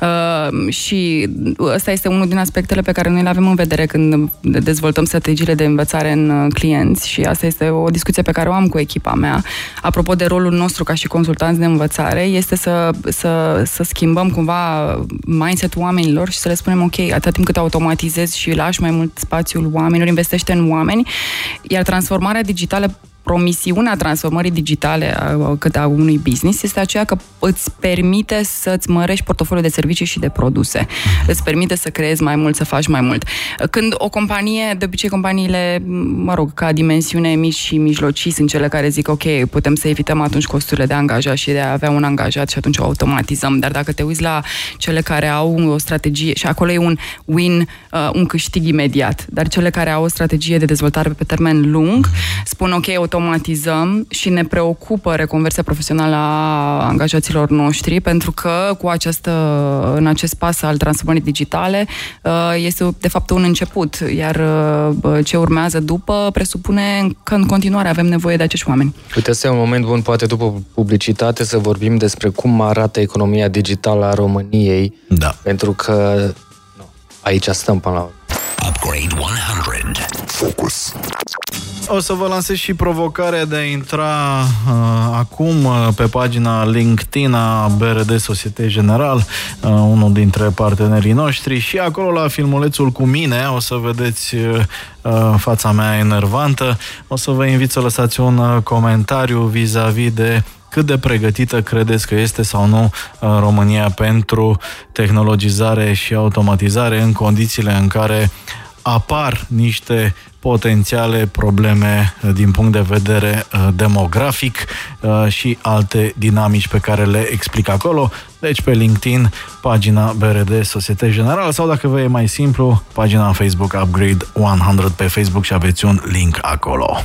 Uh, și ăsta este unul din aspectele pe care noi le avem în vedere când dezvoltăm strategiile de învățare în clienți și asta este o discuție pe care o am cu echipa mea. Apropo de rolul nostru ca și consultanți de învățare, este să, să, să schimbăm cumva mindset-ul oamenilor și să le spunem, ok, atât timp cât automatizezi și lași mai mult spațiul oamenilor, investește în oameni, iar transformarea digitală promisiunea transformării digitale a, cât a unui business este aceea că îți permite să-ți mărești portofoliul de servicii și de produse. Mhm. Îți permite să creezi mai mult, să faci mai mult. Când o companie, de obicei companiile, mă rog, ca dimensiune mici și mijlocii sunt cele care zic, ok, putem să evităm atunci costurile de angajat și de a avea un angajat și atunci o automatizăm. Dar dacă te uiți la cele care au o strategie, și acolo e un win, uh, un câștig imediat, dar cele care au o strategie de dezvoltare pe termen lung, mhm. spun, ok, automatizăm și ne preocupă reconversia profesională a angajaților noștri, pentru că cu această, în acest pas al transformării digitale uh, este de fapt un început, iar uh, ce urmează după presupune că în continuare avem nevoie de acești oameni. Uite, este un moment bun, poate după publicitate, să vorbim despre cum arată economia digitală a României, da. pentru că nu, aici stăm până la urmă. Upgrade 100. Focus. O să vă lansez și provocarea de a intra uh, acum uh, pe pagina LinkedIn a BRD Societe General, uh, unul dintre partenerii noștri și acolo la filmulețul cu mine o să vedeți uh, uh fața mea enervantă. O să vă invit să lăsați un uh, comentariu vis-a-vis de cât de pregătită credeți că este sau nu uh, România pentru tehnologizare și automatizare în condițiile în care apar niște potențiale probleme uh, din punct de vedere uh, demografic uh, și alte dinamici pe care le explic acolo. Deci pe LinkedIn, pagina BRD Societe Generală sau dacă vă e mai simplu, pagina Facebook Upgrade 100 pe Facebook și aveți un link acolo.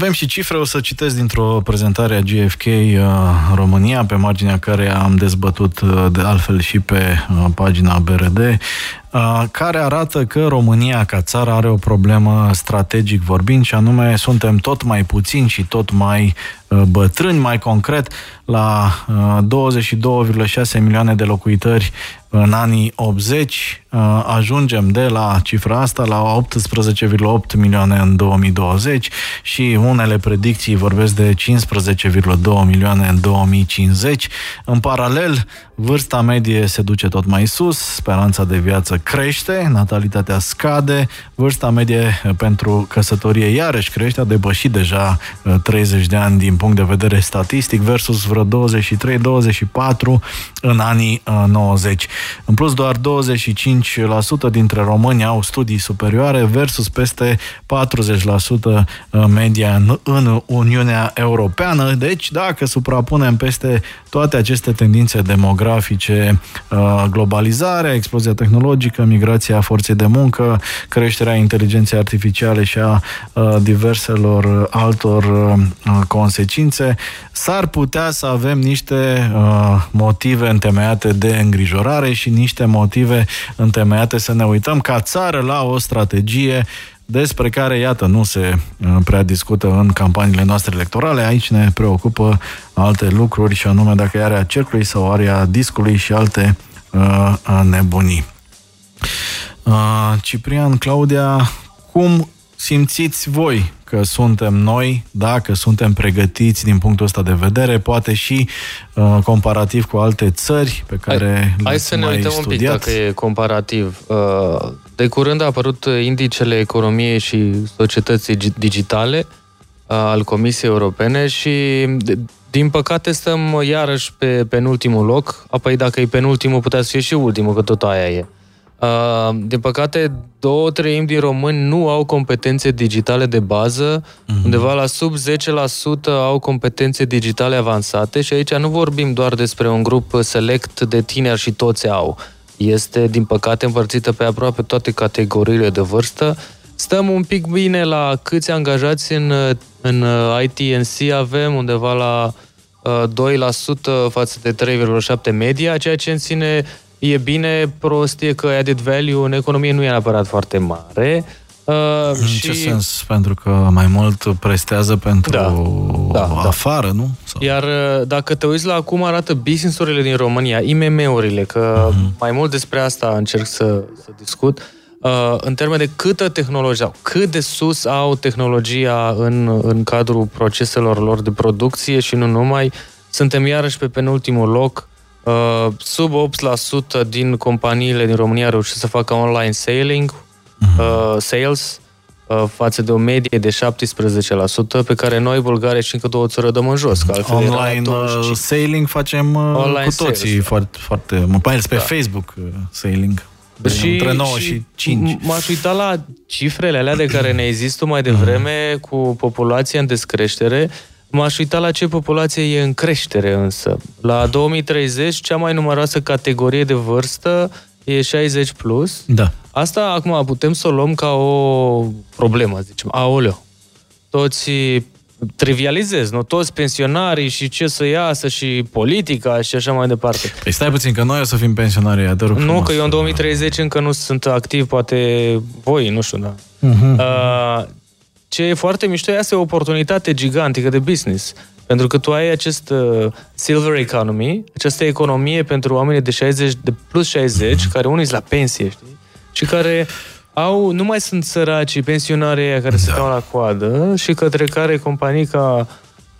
Avem și cifre, o să citesc dintr-o prezentare a GFK uh, România, pe marginea care am dezbătut uh, de altfel și pe uh, pagina BRD, uh, care arată că România ca țară are o problemă strategic vorbind și anume suntem tot mai puțini și tot mai uh, bătrâni, mai concret la 22,6 uh, milioane de locuitori în anii 80, uh, ajungem de la cifra asta la 18,8 milioane în 2020 și unele predicții vorbesc de 15,2 milioane în 2050. În paralel, vârsta medie se duce tot mai sus, speranța de viață crește, natalitatea scade, vârsta medie pentru căsătorie iarăși crește, a depășit deja 30 uh, de ani din punct de vedere statistic versus vreo 23-24 în anii 90. În plus, doar 25% dintre români au studii superioare versus peste 40% uh, media în, în Uniunea Europeană. Deci, dacă suprapunem peste toate aceste tendințe demografice, uh, globalizarea, explozia tehnologică, migrația forței de muncă, creșterea inteligenței artificiale și a uh, diverselor altor consecințe, s-ar putea să avem niște motive întemeiate de îngrijorare și niște motive întemeiate să ne uităm ca țară la o strategie despre care, iată, nu se uh, prea discută în campaniile noastre electorale. Aici ne preocupă alte lucruri și anume dacă e area cercului sau area discului și alte uh, uh, nebunii. Uh, Ciprian, Claudia, cum simțiți voi că suntem noi, dacă suntem pregătiți din punctul ăsta de vedere, poate și uh, comparativ cu alte țări pe care hai, hai să ne uităm studiat. un pic dacă e comparativ. Uh, de curând a apărut indicele economiei și societății digitale uh, al Comisiei Europene și din păcate stăm iarăși pe penultimul loc, apoi dacă e penultimul putea să fie și ultimul, că tot aia e. Uh, Uh, din păcate, două treimi din români nu au competențe digitale de bază, mm-hmm. undeva la sub 10% au competențe digitale avansate și aici nu vorbim doar despre un grup select de tineri și toți au. Este, din păcate, împărțită pe aproape toate categoriile de vârstă. Stăm un pic bine la câți angajați în, în ITNC avem, undeva la uh, 2% față de 3,7 media, ceea ce înține e bine, prost e că added value în economie nu e neapărat foarte mare. Uh, în și... ce sens? Pentru că mai mult prestează pentru da, da, da. afară, da. nu? Sau... Iar uh, dacă te uiți la cum arată business-urile din România, IMM-urile, că uh-huh. mai mult despre asta încerc să, să discut, uh, în termen de câtă tehnologie au, cât de sus au tehnologia în, în cadrul proceselor lor de producție și nu numai, suntem iarăși pe penultimul loc Uh, sub 8% din companiile din România au reușit să facă online sailing, uh-huh. Uh, sales, uh, față de o medie de 17%, pe care noi, bulgare și încă două țări dăm în jos. Că online uh, sailing facem uh, online cu toții sales, foarte, foarte, mai ales pe da. Facebook uh, sailing. Și, între 9 și, și 5. M-aș uita la cifrele alea de care ne există mai devreme cu populația în descreștere M-aș uita la ce populație e în creștere însă. La 2030, cea mai numeroasă categorie de vârstă e 60+. Plus. Da. Asta acum putem să o luăm ca o problemă, zicem. Aoleo. Toți trivializez, nu? Toți pensionarii și ce să iasă și politica și așa mai departe. Păi stai puțin, că noi o să fim pensionari, te rog Nu, frumos. că eu în 2030 încă nu sunt activ, poate voi, nu știu, da. Uh-huh. Uh, ce e foarte mișto, asta e o oportunitate gigantică de business. Pentru că tu ai acest uh, silver economy, această economie pentru oamenii de 60, de plus 60, care unii sunt la pensie, știi? Și care au, nu mai sunt săraci, pensionarii care da. se stau la coadă și către care companii ca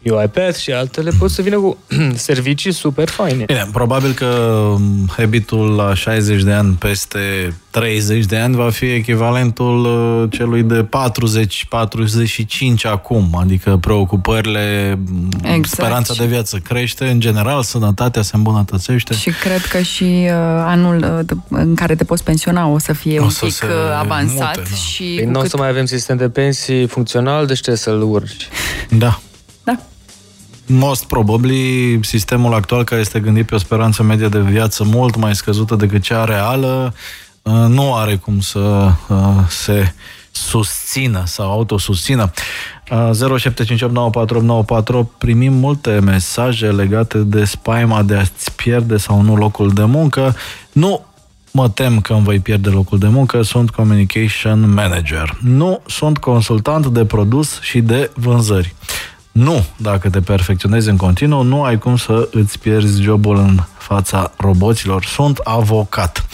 UiPath și altele pot să vină cu servicii super faine. Bine, probabil că um, habitul la 60 de ani peste 30 de ani va fi echivalentul uh, celui de 40-45 acum, adică preocupările, um, exact. speranța de viață crește, în general sănătatea se îmbunătățește. Și cred că și uh, anul uh, în care te poți pensiona o să fie o un pic avansat. Mute, da. și păi nu cât... o să mai avem sistem de pensii funcțional, deci trebuie să-l urci. Da. Da. Most probably, sistemul actual care este gândit pe o speranță medie de viață mult mai scăzută decât cea reală, uh, nu are cum să uh, se susțină sau autosusțină. 0758948994 uh, primim multe mesaje legate de spaima de a-ți pierde sau nu locul de muncă. Nu mă tem că îmi voi pierde locul de muncă, sunt communication manager. Nu sunt consultant de produs și de vânzări. Nu, dacă te perfecționezi în continuu, nu ai cum să îți pierzi jobul în fața roboților. Sunt avocat.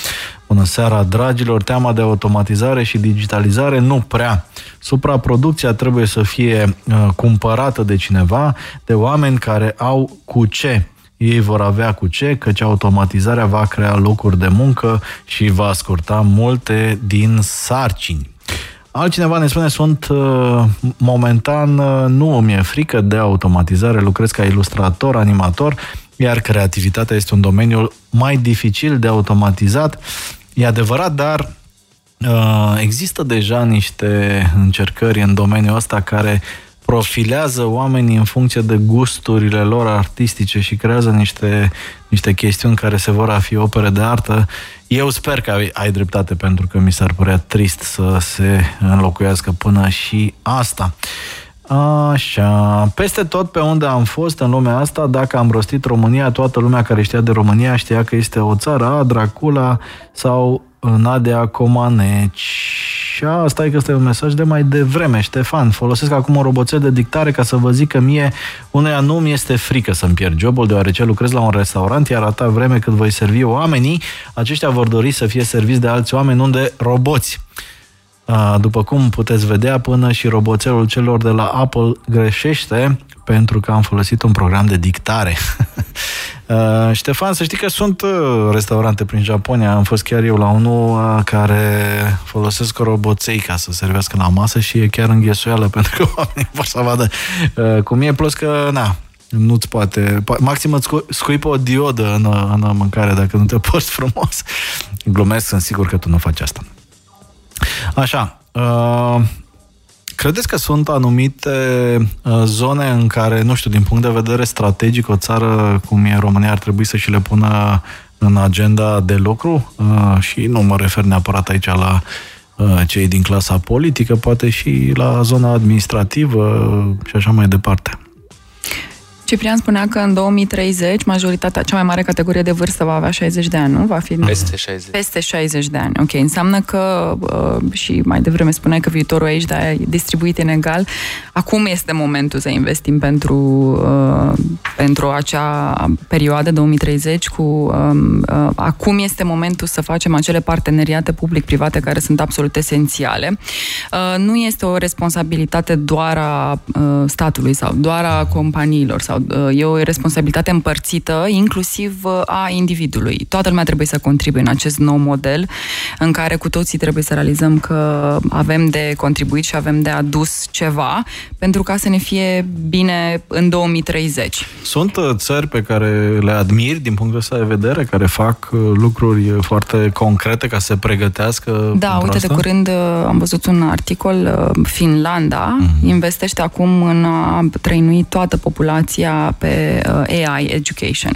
Bună seara, dragilor! Teama de automatizare și digitalizare nu prea. Supraproducția trebuie să fie uh, cumpărată de cineva, de oameni care au cu ce ei vor avea cu ce, căci automatizarea va crea locuri de muncă și va scurta multe din sarcini. Altcineva ne spune, sunt uh, momentan, uh, nu mi-e frică de automatizare, lucrez ca ilustrator, animator, iar creativitatea este un domeniu mai dificil de automatizat. E adevărat, dar uh, există deja niște încercări în domeniul ăsta care profilează oamenii în funcție de gusturile lor artistice și creează niște, niște chestiuni care se vor a fi opere de artă. Eu sper că ai, ai dreptate pentru că mi s-ar părea trist să se înlocuiască până și asta. Așa, peste tot pe unde am fost în lumea asta, dacă am rostit România, toată lumea care știa de România știa că este o țară, a, Dracula sau Nadia Comaneci și asta e că este un mesaj de mai devreme. Ștefan, folosesc acum un roboțel de dictare ca să vă zic că mie uneia nu mi este frică să-mi pierd jobul, deoarece lucrez la un restaurant, iar atâta vreme cât voi servi oamenii, aceștia vor dori să fie serviți de alți oameni, unde roboți. După cum puteți vedea, până și roboțelul celor de la Apple greșește pentru că am folosit un program de dictare. Uh, Ștefan, să știi că sunt uh, restaurante prin Japonia. Am fost chiar eu la unul uh, care folosesc roboței ca să servească la masă și e chiar înghesuială pentru că oamenii vor să vadă cum e. Plus că, na, nu-ți poate... Maxim îți scui pe o diodă în, în mâncare dacă nu te poți frumos. Glumesc, sunt sigur că tu nu faci asta. Așa, uh, Credeți că sunt anumite uh, zone în care, nu știu, din punct de vedere strategic, o țară cum e România ar trebui să și le pună în agenda de lucru? Uh, și nu mă refer neapărat aici la uh, cei din clasa politică, poate și la zona administrativă și așa mai departe. Ciprian spunea că în 2030 majoritatea, cea mai mare categorie de vârstă va avea 60 de ani, nu? Va fi peste 60. Peste 60 de ani. Ok, înseamnă că uh, și mai devreme spuneai că viitorul aici da, e distribuit inegal. Acum este momentul să investim pentru, uh, pentru acea perioadă 2030 cu um, uh, acum este momentul să facem acele parteneriate public-private care sunt absolut esențiale. Uh, nu este o responsabilitate doar a uh, statului sau doar a companiilor sau sau uh, e o responsabilitate împărțită, inclusiv uh, a individului. Toată lumea trebuie să contribuie în acest nou model în care cu toții trebuie să realizăm că avem de contribuit și avem de adus ceva pentru ca să ne fie bine în 2030. Sunt uh, țări pe care le admiri din punctul ăsta de vedere, care fac lucruri foarte concrete ca să se pregătească Da, uite, asta? de curând am văzut un articol, Finlanda mm-hmm. investește acum în a trăinui toată populația atenția pe uh, AI education.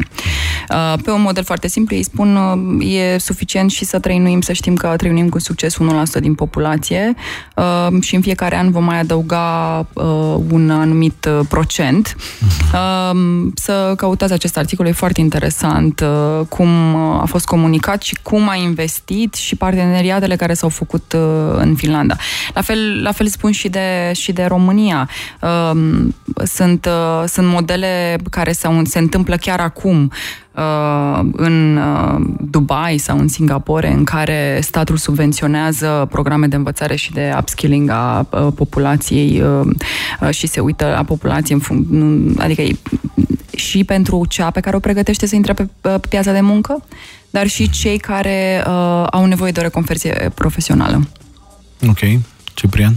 Uh, pe un model foarte simplu, îi spun, uh, e suficient și să trăinuim, să știm că trăinuim cu succes 1% din populație și în fiecare an vom mai adăuga un anumit procent. Să căutați acest articol, e foarte interesant cum a fost comunicat și cum a investit și parteneriatele care s-au făcut în Finlanda. La fel, la fel spun și de, și de România. Sunt, sunt modele modele care se, se întâmplă chiar acum uh, în uh, Dubai sau în Singapore, în care statul subvenționează programe de învățare și de upskilling a uh, populației și se uită la populație în func- adică și pentru cea pe care o pregătește să intre pe piața de muncă, dar și cei care uh, au nevoie de o reconversie profesională. Ok. Ciprian?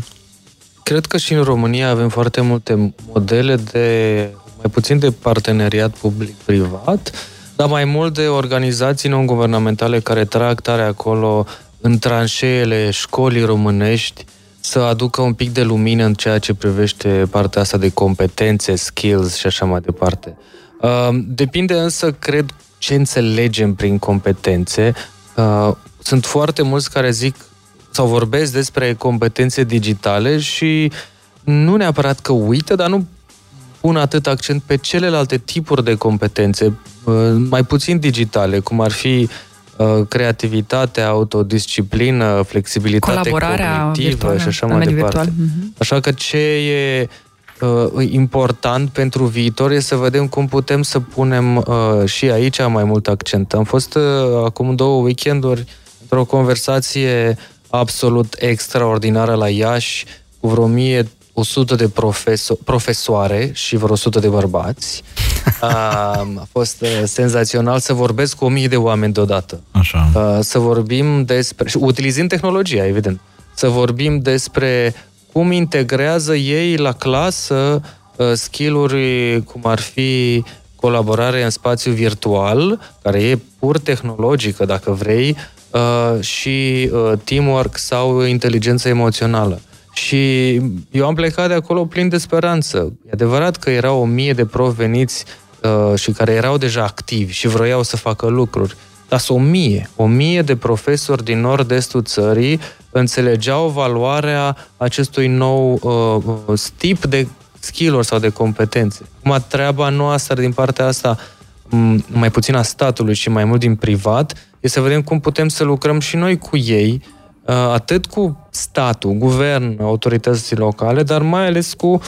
Cred că și în România avem foarte multe modele de mai puțin de parteneriat public-privat, dar mai mult de organizații non-guvernamentale care trag tare acolo în tranșeele școlii românești să aducă un pic de lumină în ceea ce privește partea asta de competențe, skills și așa mai departe. Uh, depinde însă, cred, ce înțelegem prin competențe. Uh, sunt foarte mulți care zic sau vorbesc despre competențe digitale și nu neapărat că uită, dar nu pun atât accent pe celelalte tipuri de competențe, uh, mai puțin digitale, cum ar fi uh, creativitatea, autodisciplină, flexibilitate Colaborarea cognitivă virtuală, și așa mai departe. Virtual. Uh-huh. Așa că ce e uh, important pentru viitor e să vedem cum putem să punem uh, și aici mai mult accent. Am fost uh, acum două weekenduri într-o conversație absolut extraordinară la Iași, cu vreo 1100 de profeso- profesoare și vreo 100 de bărbați. A, a fost uh, senzațional să vorbesc cu 1000 de oameni deodată. Așa. A, să vorbim despre... utilizând tehnologia, evident. Să vorbim despre cum integrează ei la clasă uh, skill-uri cum ar fi colaborare în spațiu virtual, care e pur tehnologică, dacă vrei, uh, și uh, teamwork sau inteligență emoțională. Și eu am plecat de acolo plin de speranță. E adevărat că erau o mie de profi veniți uh, și care erau deja activi și vroiau să facă lucruri. Dar sunt o mie, o mie de profesori din nord-estul țării înțelegeau valoarea acestui nou uh, tip de skill sau de competențe. Acum, treaba noastră din partea asta, mai puțin a statului și mai mult din privat, e să vedem cum putem să lucrăm și noi cu ei, uh, atât cu statul, guvern, autorități locale, dar mai ales cu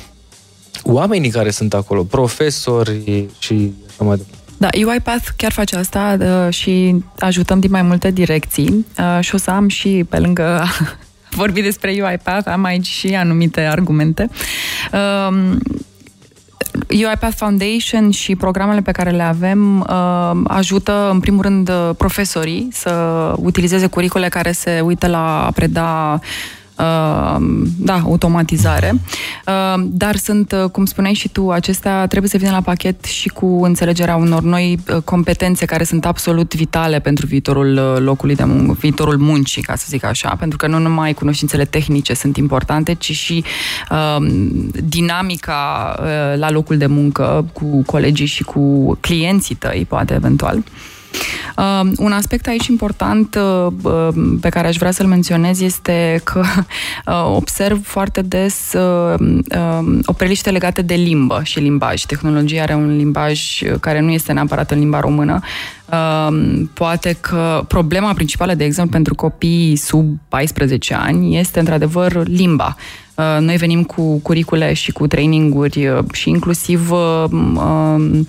oamenii care sunt acolo, profesori și așa mai departe. Da, UiPath chiar face asta uh, și ajutăm din mai multe direcții uh, și o să am și pe lângă vorbi despre UiPath, am aici și anumite argumente. Um, UiPath Foundation și programele pe care le avem uh, ajută, în primul rând, profesorii să utilizeze curicule care se uită la a preda Uh, da, automatizare. Uh, dar sunt, uh, cum spuneai și tu, acestea trebuie să vină la pachet și cu înțelegerea unor noi competențe care sunt absolut vitale pentru viitorul locului de muncă, viitorul muncii, ca să zic așa, pentru că nu numai cunoștințele tehnice sunt importante, ci și dinamica la locul de muncă cu colegii și cu clienții tăi, poate eventual. Uh, un aspect aici important uh, uh, pe care aș vrea să-l menționez este că uh, observ foarte des uh, uh, opreliște legate de limbă și limbaj. Tehnologia are un limbaj care nu este neapărat în limba română. Uh, poate că problema principală, de exemplu, pentru copii sub 14 ani este într-adevăr limba. Uh, noi venim cu curicule și cu traininguri uh, și inclusiv uh, um,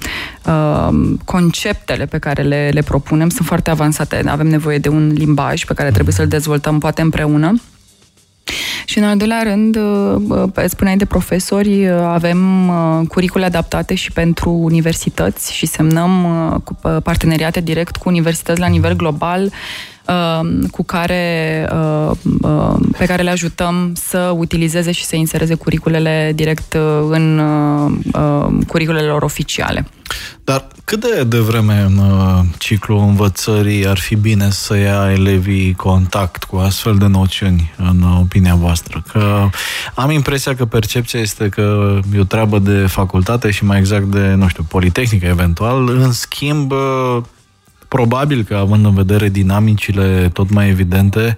conceptele pe care le, le propunem sunt foarte avansate. Avem nevoie de un limbaj pe care trebuie să-l dezvoltăm poate împreună. Și în al doilea rând, spuneai de profesori, avem curicule adaptate și pentru universități și semnăm parteneriate direct cu universități la nivel global Um, cu care, uh, um, pe care le ajutăm să utilizeze și să insereze curiculele direct uh, în uh, curiculele lor oficiale. Dar cât de devreme în ciclul învățării ar fi bine să ia elevii contact cu astfel de noțiuni, în opinia voastră? Că am impresia că percepția este că e o treabă de facultate și mai exact de, nu știu, politehnică eventual. În schimb, Probabil că, având în vedere dinamicile tot mai evidente,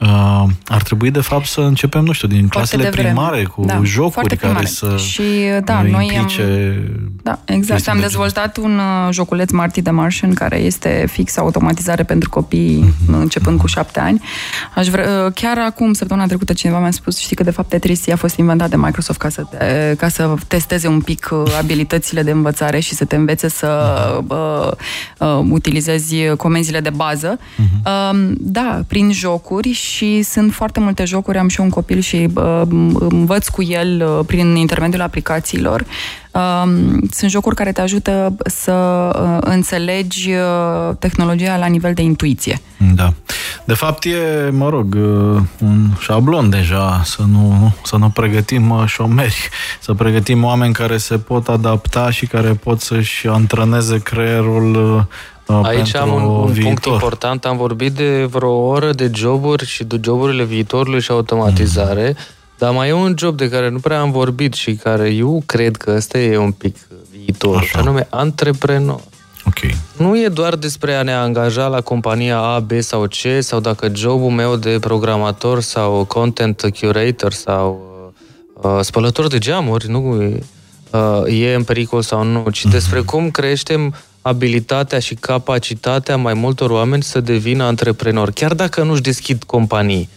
Uh, ar trebui, de fapt, să începem, nu știu, din Foarte clasele devreme. primare, cu Da, jocuri foarte care primare. să Și, da, uh, noi am- implice Da, exact. chestii Am de dezvoltat un uh, joculeț Marty the Martian care este fix automatizare pentru copii Mhm. începând cu șapte ani. Aș vrea, uh, chiar acum, săptămâna trecută, cineva mi-a spus, știi că de fapt Tetris a fost inventat de Microsoft ca să, te, ca să testeze un pic uh, abilitățile de învățare și să te învețe să uh, uh, utilizezi comenzile de bază. Uh, da, prin jocuri și sunt foarte multe jocuri, am și eu un copil și uh, învăț cu el uh, prin intermediul aplicațiilor. Um, sunt jocuri care te ajută să uh, înțelegi uh, tehnologia la nivel de intuiție. Da. De fapt e, mă rog, uh, un șablon deja să nu, să nu pregătim uh, șomeri, să pregătim oameni care se pot adapta și care pot să-și antreneze creierul uh, Aici pentru am un, un viitor. punct important. Am vorbit de vreo oră de joburi și de joburile viitorului și automatizare, Mhm. dar mai e un job de care nu prea am vorbit și care eu cred că ăsta e un pic viitor, Așa. și anume antreprenor. Ok. Nu e doar despre a ne angaja la compania A, B sau C, sau dacă jobul meu de programator sau content curator sau uh, spălător de geamuri nu e, uh, e în pericol sau nu, ci despre cum creștem abilitatea și capacitatea mai multor oameni să devină antreprenori, chiar dacă nu-și deschid companii.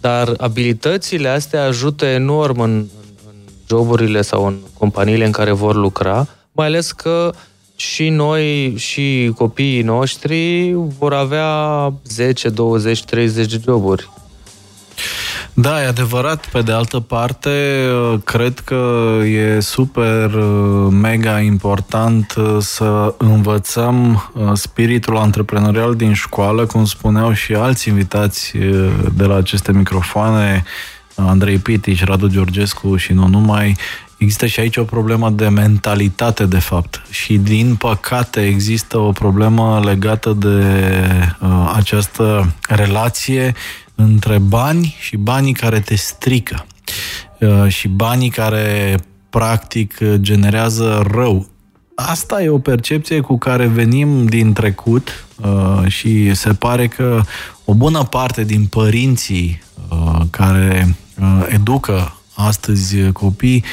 Dar abilitățile astea ajută enorm în, în, în joburile sau în companiile în care vor lucra, mai ales că și noi și copiii noștri vor avea 10, 20, 30 de joburi. Da, e adevărat. Pe de altă parte, uh, cred că e super uh, mega important uh, să învățăm uh, spiritul antreprenorial din școală, cum spuneau și alți invitați uh, de la aceste microfoane, Andrei Pitici, Radu Georgescu și nu numai, Există și aici o problemă de mentalitate, de fapt. Și, din păcate, există o problemă legată de uh, această relație între bani și banii care te strică. Uh, și banii care, practic, generează rău. Asta e o percepție cu care venim din trecut uh, și se pare că o bună parte din părinții uh, care uh, educă astăzi copii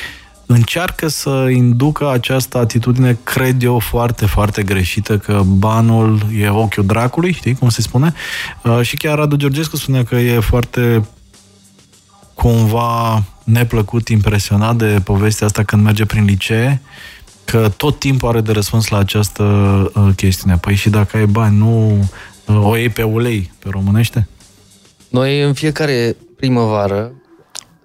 încearcă să inducă această atitudine, cred eu, foarte, foarte greșită, că banul e ochiul dracului, știi cum se spune? Uh, și chiar Radu Georgescu spune că e foarte cumva neplăcut, impresionat de povestea asta când merge prin licee, că tot timpul are de răspuns la această uh, chestiune. Păi și dacă ai bani, nu uh, o iei pe ulei, pe românește? Noi în fiecare primăvară,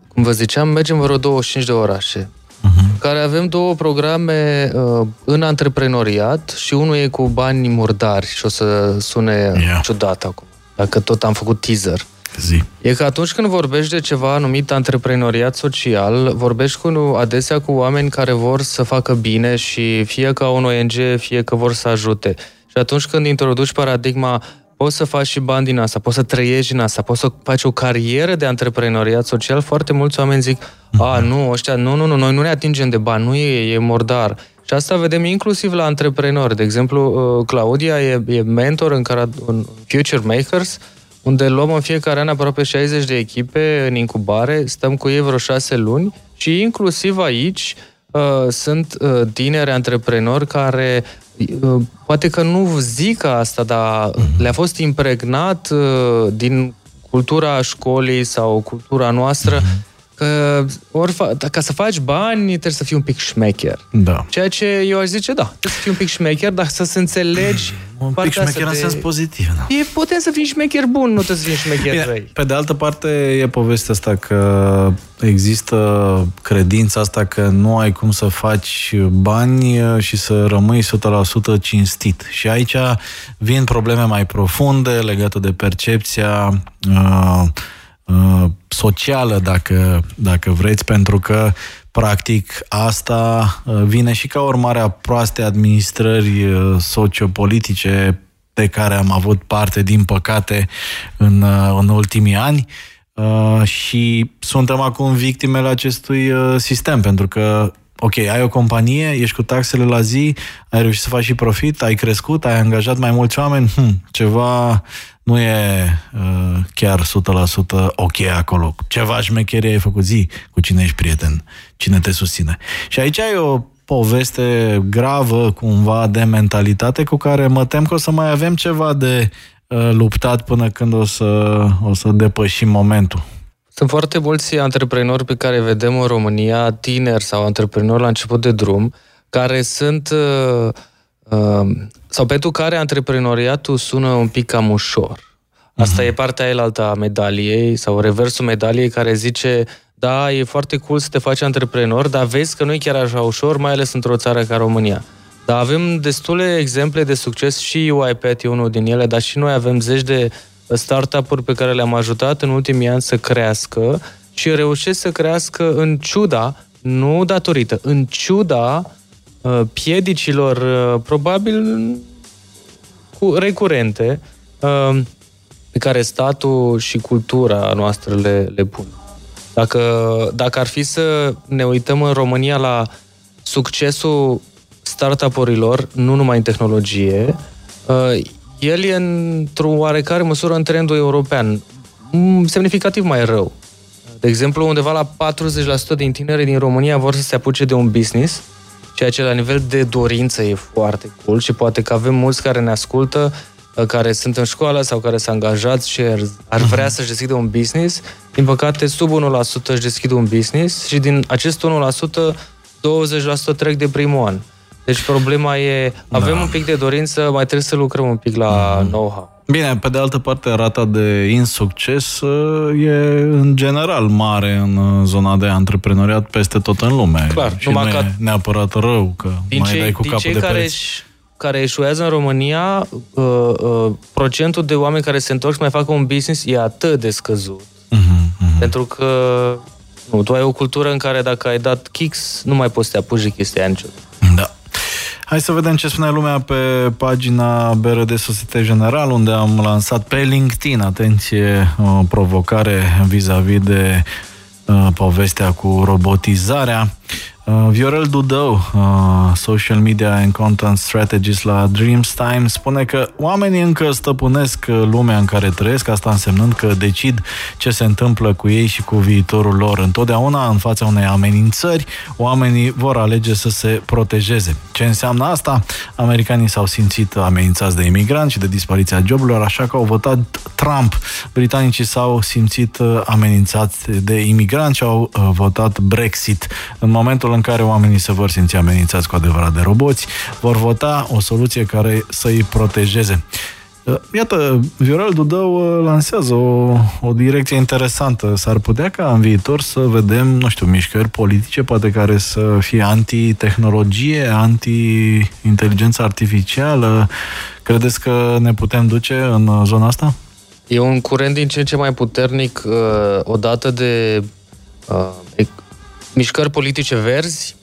cum vă ziceam, mergem vreo 25 de orașe uh-huh. care avem două programe uh, în antreprenoriat și unul e cu bani murdari și o să sune Yeah. ciudat acum, dacă tot am făcut teaser. Zi. E că atunci când vorbești de ceva numit antreprenoriat social, vorbești cu, adesea cu oameni care vor să facă bine și fie ca un ONG, fie că vor să ajute. Și atunci când introduci paradigma poți să faci și bani din asta, poți să trăiești din asta, poți să faci o carieră de antreprenoriat social, foarte mulți oameni zic, a, nu, ăștia, nu, nu, nu, noi nu ne atingem de bani, nu e, e mordar. Și asta vedem inclusiv la antreprenori. De exemplu, uh, Claudia e, e mentor în, cara, în Future Makers, unde luăm în fiecare an aproape 60 de echipe în incubare, stăm cu ei vreo șase luni și inclusiv aici uh, sunt uh, tineri antreprenori care uh, poate că nu zic asta, dar le-a fost impregnat uh, din cultura școlii sau cultura noastră că ori fa- ca să faci bani trebuie să fii un pic șmecher. Da. Ceea ce eu aș zice, da, trebuie să fii un pic șmecher, dar să-ți înțelegi Un pic partea asta șmecher în de- sens pozitiv, da. E, putem să fim șmecher bun, nu trebuie să fim șmecher Bine, răi. pe de altă parte, e povestea asta că există credința asta că nu ai cum să faci bani și să rămâi 100% cinstit. Și aici vin probleme mai profunde legate de percepția uh, uh, socială, dacă, dacă vreți, pentru că practic asta uh, vine și ca urmare a proaste administrări uh, sociopolitice de care am avut parte, din păcate, în, uh, în ultimii ani. Uh, și suntem acum victimele acestui uh, sistem, pentru că ok, ai o companie, ești cu taxele la zi, ai reușit să faci și profit, ai crescut, ai angajat mai mulți oameni, hm, ceva nu e uh, chiar 100% ok acolo. Ceva șmecherie ai făcut zi cu cine ești prieten, cine te susține. Și aici e o poveste gravă cumva de mentalitate cu care mă tem că o să mai avem ceva de uh, luptat până când o să, o să depășim momentul. Sunt foarte mulți antreprenori pe care vedem în România, tineri sau antreprenori la început de drum, care sunt uh, uh, sau pentru care antreprenoriatul sună un pic cam ușor. Asta uh-huh. e partea elaltă a medaliei sau reversul medaliei care zice da, e foarte cool să te faci antreprenor, dar vezi că nu e chiar așa ușor, mai ales într-o țară ca România. Dar avem destule exemple de succes și UiPath e unul din ele, dar și noi avem zeci de startup-uri pe care le-am ajutat în ultimii ani să crească și reușesc să crească în ciuda, nu datorită, în ciuda uh, piedicilor uh, probabil cu, recurente uh, pe care statul și cultura noastră le, le pun. Dacă, dacă ar fi să ne uităm în România la succesul startup-urilor, nu numai în tehnologie, uh, el e într-o oarecare măsură în trendul european, mm, semnificativ mai rău. De exemplu, undeva la 40% din tineri din România vor să se apuce de un business, ceea ce la nivel de dorință e foarte cool și poate că avem mulți care ne ascultă care sunt în școală sau care s-au angajat și ar vrea mhm. să-și deschidă un business. Din păcate, sub 1% își deschid un business și din acest 1%, 20% trec de primul an. Deci problema e, avem da. un pic de dorință, mai trebuie să lucrăm un pic la mm. know-how. Bine, pe de altă parte, rata de insucces uh, e în general mare în uh, zona de antreprenoriat peste tot în lume. Clar, și numai nu ca... e neapărat rău că din mai cei, dai cu din capul cei de care preț. Își care eșuează în România, uh, uh, procentul de oameni care se întorc să mai facă un business e atât de scăzut. Uh-huh, uh-huh. Pentru că nu, tu ai o cultură în care dacă ai dat kicks, nu mai poți să te apuci de chestia aia niciodată. Da. Hai să vedem ce spune lumea pe pagina BRD Societe General, unde am lansat pe LinkedIn, atenție, o provocare vis-a-vis de uh, povestea cu robotizarea. Uh, Viorel Dudău, uh, Social Media and Content Strategist la Dreams Time, spune că oamenii încă stăpânesc uh, lumea în care trăiesc, asta însemnând că decid ce se întâmplă cu ei și cu viitorul lor. Întotdeauna, în fața unei amenințări, oamenii vor alege să se protejeze. Ce înseamnă asta? Americanii s-au simțit amenințați de imigranți și de dispariția joburilor, așa că au votat Trump. Britanicii s-au simțit uh, amenințați de imigranți și au uh, votat Brexit. În momentul în care oamenii se vor simți amenințați cu adevărat de roboți, vor vota o soluție care să-i protejeze. Uh, iată, Viorel Dudău uh, lansează o, o direcție interesantă. S-ar putea ca în viitor să vedem, nu știu, mișcări politice, poate care să fie anti-tehnologie, anti-inteligență artificială. Credeți că ne putem duce în zona asta? E un curent din ce în ce mai puternic, uh, odată de uh, mișcări politice verzi,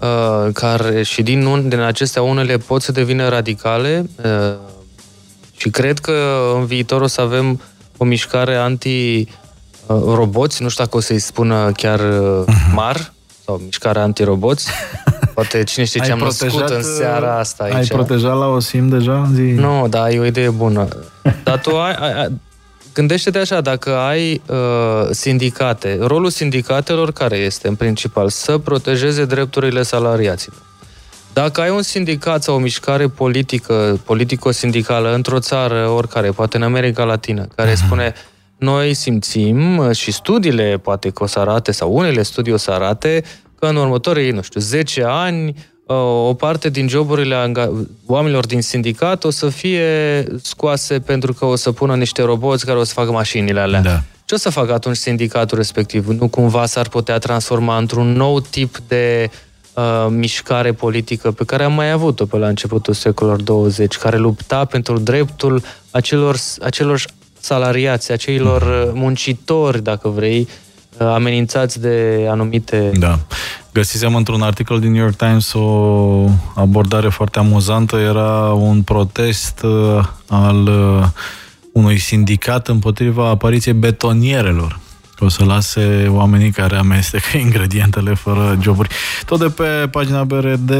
uh, care și din, un, din acestea unele pot să devină radicale uh, și cred că în viitor o să avem o mișcare anti-roboți, nu știu dacă o să-i spună chiar uh, MAR, sau mișcare anti-roboți. Poate cine știe ce am născut în seara asta aici. Ai protejat la OSIM deja? Zi. Nu, da, e o idee bună. Dar tu ai, ai, Gândește-te așa, dacă ai uh, sindicate, rolul sindicatelor care este în principal? Să protejeze drepturile salariaților. Dacă ai un sindicat sau o mișcare politică, politico-sindicală într-o țară oricare, poate în America Latină, care uh-huh. spune noi simțim uh, și studiile poate că o să arate, sau unele studii o să arate, că în următorii, nu știu, 10 ani o parte din joburile oamenilor din sindicat o să fie scoase pentru că o să pună niște roboți care o să facă mașinile alea. Da. Ce o să facă atunci sindicatul respectiv? Nu cumva s-ar putea transforma într-un nou tip de uh, mișcare politică pe care am mai avut-o pe la începutul secolului 20, care lupta pentru dreptul acelor, acelor salariați, acelor uh, muncitori, dacă vrei, uh, amenințați de anumite... Da. Găsisem într-un articol din New York Times o abordare foarte amuzantă. Era un protest uh, al uh, unui sindicat împotriva apariției betonierelor că o să lase oamenii care amestecă ingredientele fără joburi. Tot de pe pagina BRD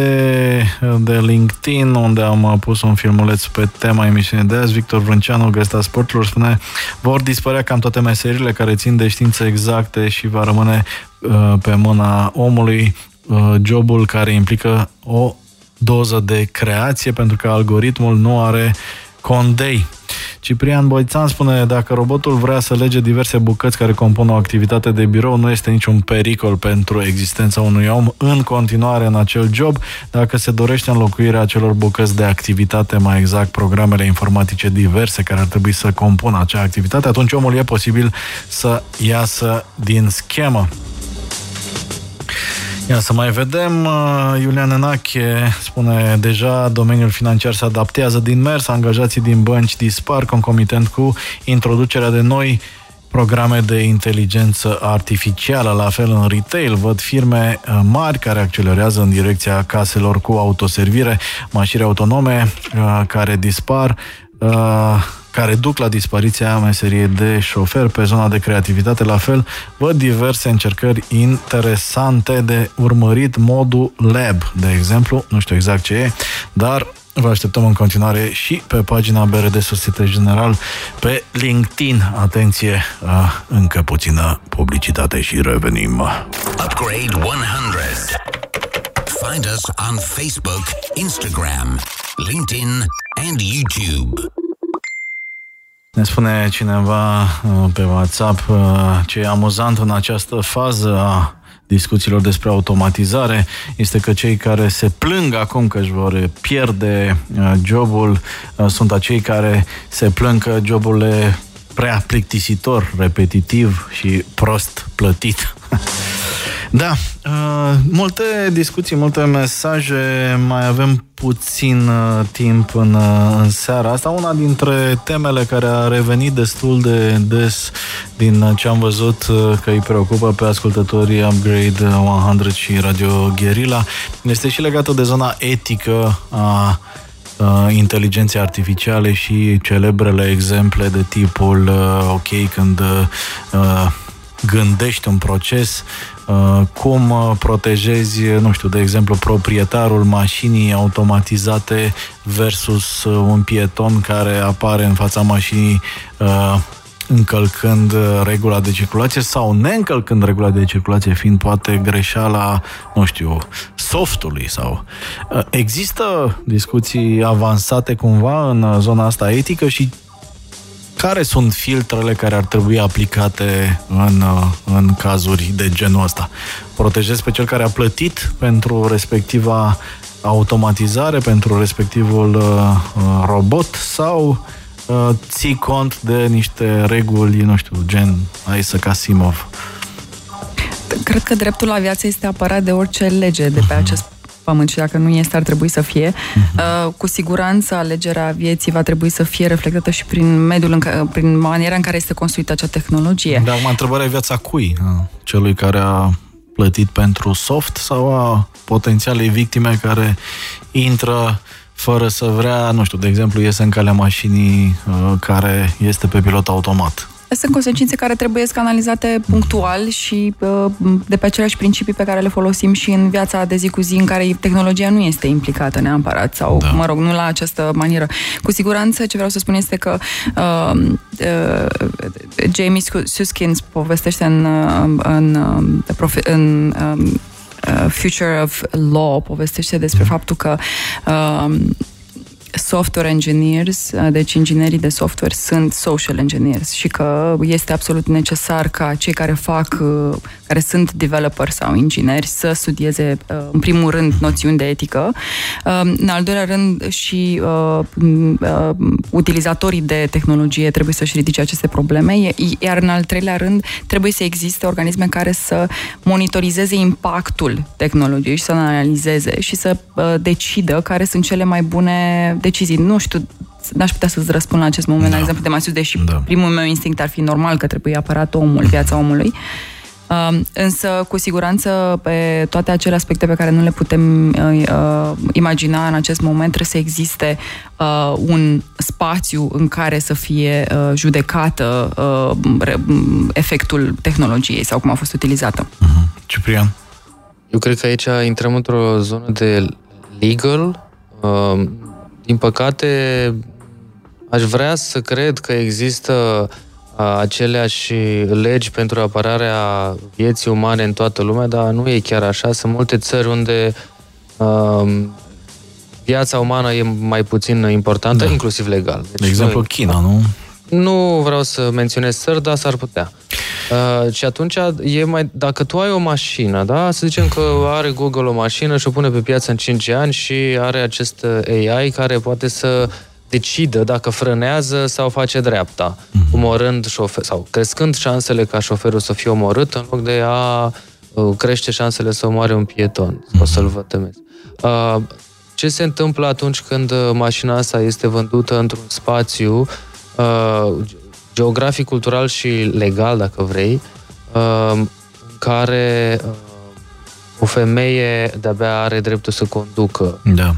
de LinkedIn, unde am pus un filmuleț pe tema emisiunii de azi, Victor Vrânceanu, Găsta Sporturilor, spune vor dispărea cam toate meserile care țin de științe exacte și va rămâne uh, pe mâna omului uh, jobul care implică o doză de creație, pentru că algoritmul nu are condei. Ciprian Boițan spune, dacă robotul vrea să lege diverse bucăți care compun o activitate de birou, nu este niciun pericol pentru existența unui om în continuare în acel job. Dacă se dorește înlocuirea acelor bucăți de activitate, mai exact programele informatice diverse care ar trebui să compună acea activitate, atunci omul e posibil să iasă din schemă. Ia să mai vedem. Uh, Iulian Enache spune deja domeniul financiar se adaptează din mers, angajații din bănci dispar concomitent cu introducerea de noi programe de inteligență artificială. La fel în retail văd firme uh, mari care accelerează în direcția caselor cu autoservire, mașini autonome uh, care dispar care duc la dispariția meseriei de șofer pe zona de creativitate. La fel, văd diverse încercări interesante de urmărit modul lab, de exemplu, nu știu exact ce e, dar Vă așteptăm în continuare și pe pagina BRD Societe General pe LinkedIn. Atenție, încă puțină publicitate și revenim. Upgrade 100. Find us on Facebook, Instagram, LinkedIn and YouTube. Ne spune cineva uh, pe WhatsApp uh, ce e amuzant în această fază a discuțiilor despre automatizare este că cei care se plâng acum că își vor pierde uh, jobul sunt acei care se plâng că jobul e prea plictisitor, repetitiv și prost plătit. Da, uh, multe discuții, multe mesaje, mai avem puțin uh, timp în, uh, în seara asta. Una dintre temele care a revenit destul de des din ce am văzut uh, că îi preocupă pe ascultătorii Upgrade 100 și Radio Guerilla este și legată de zona etică a uh, inteligenței artificiale și celebrele exemple de tipul uh, ok când uh, gândești un proces, uh, cum uh, protejezi, nu știu, de exemplu, proprietarul mașinii automatizate versus uh, un pieton care apare în fața mașinii încălcând regula de circulație sau neîncălcând regula de circulație, fiind poate greșeala, nu știu, softului sau... Există discuții avansate cumva în zona asta etică și care sunt filtrele care ar trebui aplicate în, în cazuri de genul ăsta? Protejezi pe cel care a plătit pentru respectiva automatizare, pentru respectivul uh, uh robot sau uh, ții cont de niște reguli, nu știu, gen Isaac Asimov? Cred că dreptul la viață este apărat de orice lege de pe uh-huh. acest pământ și dacă nu este, ar trebui să fie. Uh-huh. Cu siguranță, alegerea vieții va trebui să fie reflectată și prin mediul, în ca, prin maniera în care este construită acea tehnologie. Dar mă întrebarea viața cui? Celui care a plătit pentru soft sau a potențialei victime care intră fără să vrea, nu știu, de exemplu, iese în calea mașinii uh, care este pe pilot automat sunt consecințe care trebuie analizate punctual și uh, de pe aceleași principii pe care le folosim și în viața de zi cu zi în care tehnologia nu este implicată neapărat sau, da. mă rog, nu la această manieră. Cu siguranță ce vreau să spun este că uh, uh, Jamie Suskins povestește în, uh, în, în, în um, Future of Law povestește despre faptul că uh, software engineers, uh, deci inginerii de software sunt social engineers și că este absolut necesar ca cei care fac, uh, care sunt developers sau ingineri să studieze uh, în primul rând noțiuni de etică, în al doilea rând și utilizatorii de tehnologie trebuie să-și ridice aceste probleme, iar în al treilea rând trebuie să existe organisme care să monitorizeze impactul tehnologiei și să analizeze și să decidă care sunt cele mai bune decizii. Nu știu, n-aș putea să-ți răspund la acest moment, da. la exemplu de Masiu, deși da. primul meu instinct ar fi normal că trebuie apărat omul, viața omului. Uh, însă, cu siguranță, pe toate acele aspecte pe care nu le putem uh, uh, imagina în acest moment, trebuie să existe uh, un spațiu în care să fie uh, judecată uh, efectul tehnologiei sau cum a fost utilizată. Uh-huh. Ciprian? Eu cred că aici intrăm într-o zonă de legal. Uh, din păcate, aș vrea să cred că există aceleași legi pentru apărarea vieții umane în toată lumea, dar nu e chiar așa. Sunt multe țări unde uh, viața umană e mai puțin importantă, da. inclusiv legal. Deci de exemplu, noi, China, nu? Nu vreau să menționez țări, dar s-ar putea. Uh, și atunci, e mai, dacă tu ai o mașină, da? să zicem că are Google o mașină și o pune pe piață în 5 ani și are acest AI care poate să decidă dacă frânează sau face dreapta, mm-hmm. omorând șofer, sau crescând șansele ca șoferul să fie omorât în loc de a uh, crește șansele să omoare un pieton mm-hmm. sau să-l vătămeze. Uh, ce se întâmplă atunci când uh, mașina asta este vândută într-un spațiu uh, geografic, cultural și legal, dacă vrei, uh, în care uh, o femeie de-abia are dreptul să conducă. Da.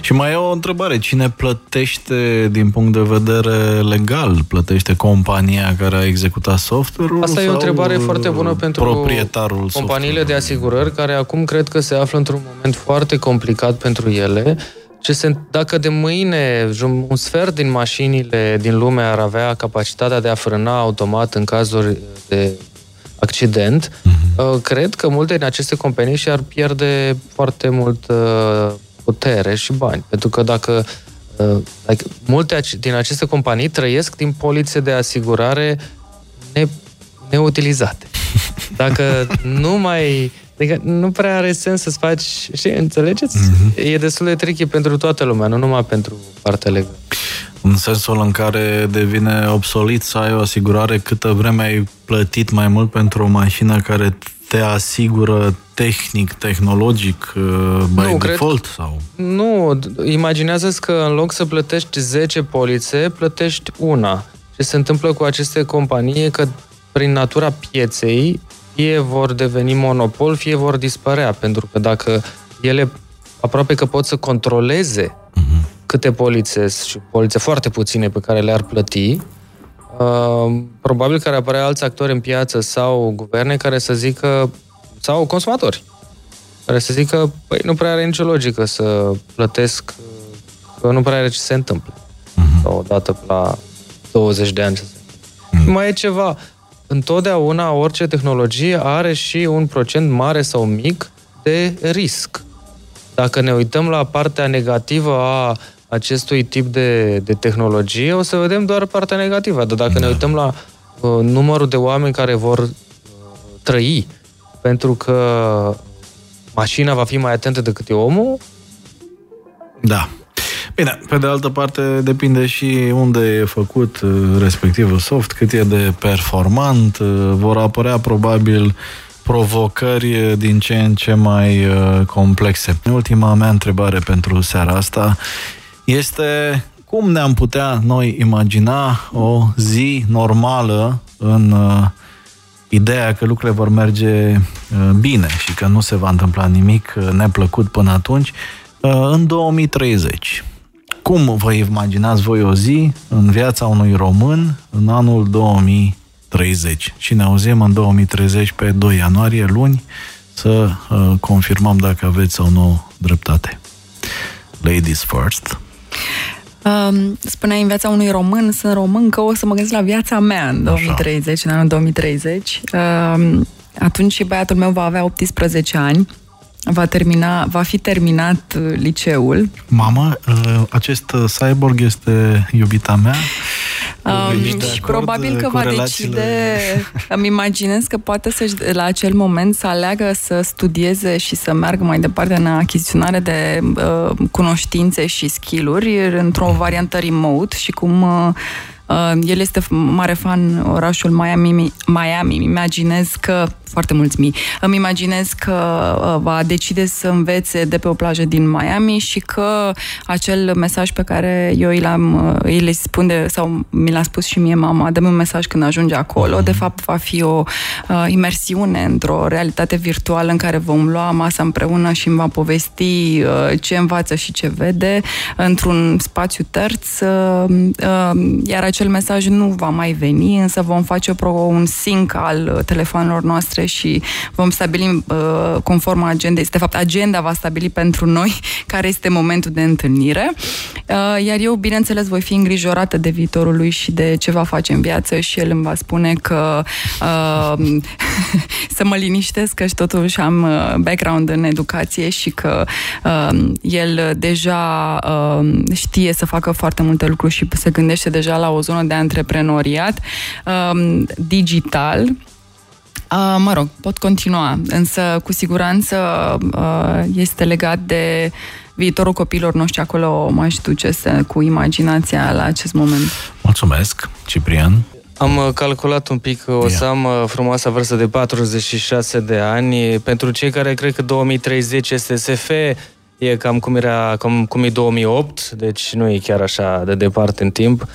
Și mai e o întrebare. Cine plătește din punct de vedere legal? Plătește compania care a executat software-ul? Asta e o întrebare foarte bună pentru proprietarul companiile de asigurări care acum cred că se află într-un moment foarte complicat pentru ele. Ce se, dacă de mâine un sfert din mașinile din lume ar avea capacitatea de a frâna automat în cazuri de accident, uh-huh. cred că multe din aceste companii și-ar pierde foarte mult uh, putere și bani. Pentru că dacă uh, like, multe din aceste companii trăiesc din polițe de asigurare ne, neutilizate. Dacă nu mai... Adică nu prea are sens să-ți faci... Știi, înțelegeți? Mm-hmm. E destul de tricky pentru toată lumea, nu numai pentru partea legală. În sensul în care devine obsolit să ai o asigurare câtă vreme ai plătit mai mult pentru o mașină care te asigură tehnic, tehnologic, uh, by nu, default? Cred, sau? Nu, imaginează că în loc să plătești 10 polițe, plătești una. Ce se întâmplă cu aceste companii că prin natura pieței fie vor deveni monopol, fie vor dispărea, pentru că dacă ele aproape că pot să controleze uh-huh. câte polițe și polițe foarte puține pe care le-ar plăti, uh, probabil că ar apărea alți actori în piață sau guverne care să zică, sau consumatori, care să zică, păi nu prea are nicio logică să plătesc, că nu prea are ce se întâmplă. Uh-huh. Sau odată la 20 de ani. Uh-huh. Mai e ceva, întotdeauna orice tehnologie are și un procent mare sau mic de risc. Dacă ne uităm la partea negativă a acestui tip de, de tehnologie, o să vedem doar partea negativă. Dar dacă da. ne uităm la uh, numărul de oameni care vor uh, trăi pentru că mașina va fi mai atentă decât e omul, da. Bine, pe de altă parte depinde și unde e făcut uh, respectivul soft, cât e de performant, uh, vor apărea probabil provocări din ce în ce mai complexe. Ultima mea întrebare pentru seara asta este cum ne-am putea noi imagina o zi normală în uh, ideea că lucrurile vor merge uh, bine și că nu se va întâmpla nimic uh, neplăcut până atunci uh, în 2030. Cum vă imaginați voi o zi în viața unui român în anul 2030? Și ne auzim în 2030 pe 2 ianuarie, luni, să uh, confirmăm dacă aveți sau nu dreptate. Ladies first. Um, spuneai în viața unui român, sunt român că o să mă gândesc la viața mea în 2030, Așa. în anul 2030. Um, atunci băiatul meu va avea 18 ani va, termina, va fi terminat uh, liceul. Mamă, uh, acest uh, cyborg este iubita mea? Um, și probabil că va decide, îmi imaginez că poate să la acel moment să aleagă să studieze și să meargă mai departe în achiziționare de uh, cunoștințe și skill-uri într-o variantă remote și cum uh, Uh, el este mare fan orașul Miami, Miami. Imaginez că foarte mulți mii. Îmi imaginez că uh, va decide să învețe de pe o plajă din Miami și că acel mesaj pe care eu îi l-am, uh, îi le spun de, sau mi l-a spus și mie mama, dă un mesaj când ajunge acolo, de fapt va fi o uh, imersiune într-o realitate virtuală în care vom lua masa împreună și îmi va povesti uh, ce învață și ce vede într-un spațiu terț, uh, uh, iar acel mesaj nu va mai veni, însă vom face pro, un sync al telefonelor noastre și vom stabili uh, conform agendei. De fapt, agenda va stabili pentru noi care este momentul de întâlnire. Uh, iar eu, bineînțeles, voi fi îngrijorată de viitorul lui și de ce va face în viață și el îmi va spune că uh, să mă liniștesc, că totuși am uh, background în educație și că uh, el deja uh, știe să facă foarte multe lucruri și se gândește deja la o zonă de antreprenoriat uh, digital Uh, mă rog, pot continua, însă cu siguranță uh, este legat de viitorul copiilor noștri acolo m-aș duce să, cu imaginația la acest moment. Mulțumesc, Ciprian. Am uh, calculat un pic, o să am uh, frumoasa vârstă de 46 de ani. Pentru cei care cred că 2030 este SF, e cam cum, era, cam cum e 2008, deci nu e chiar așa de departe în timp. Uh,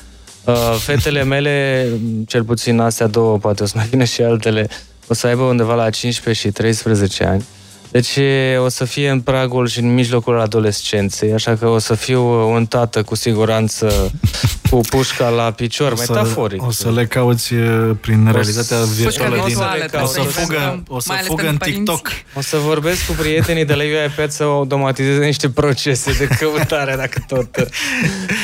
fetele mele, cel puțin astea două, poate o să mai vină și altele, o să aibă undeva la 15 și 13 ani. Deci o să fie în pragul și în mijlocul adolescenței, așa că o să fiu un tată cu siguranță cu pușca la picior, o să, metaforic. O să le cauți prin o realitatea virtuală din... O să fugă, o să fugă în TikTok. O să vorbesc cu prietenii de la UiPath să automatizeze niște procese de căutare, dacă tot...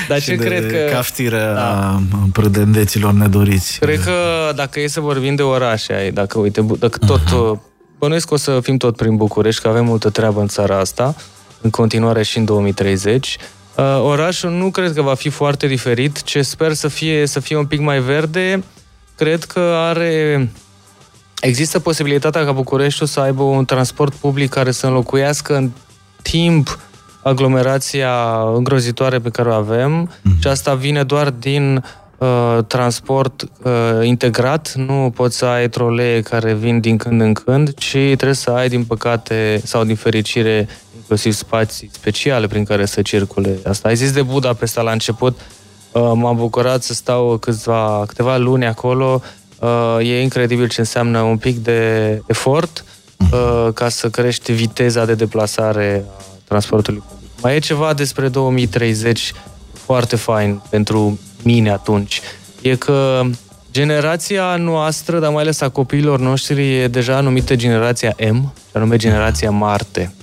Dar ce cred că... caftire da. a prădendeților nedoriți. Cred că dacă e să vorbim de orașe, dacă, uite, dacă tot... Uh-huh Bănuiesc că o să fim tot prin București, că avem multă treabă în țara asta, în continuare și în 2030. Uh, orașul nu cred că va fi foarte diferit, ce sper să fie, să fie un pic mai verde. Cred că are... Există posibilitatea ca Bucureștiul să aibă un transport public care să înlocuiască în timp aglomerația îngrozitoare pe care o avem mm-hmm. și asta vine doar din uh, transport uh, integrat, nu poți să ai trolee care vin din când în când, ci trebuie să ai, din păcate, sau din fericire, inclusiv spații speciale prin care să circule. Asta ai zis de Budapesta la început, uh, m-am bucurat să stau câțiva, câteva luni acolo, uh, e incredibil ce înseamnă un pic de efort uh, ca să crești viteza de deplasare a transportului public. Mai e ceva despre 2030 foarte fain pentru mine atunci, e că generația noastră, dar mai ales a copiilor noștri, e deja numită generația M, și anume generația Marte.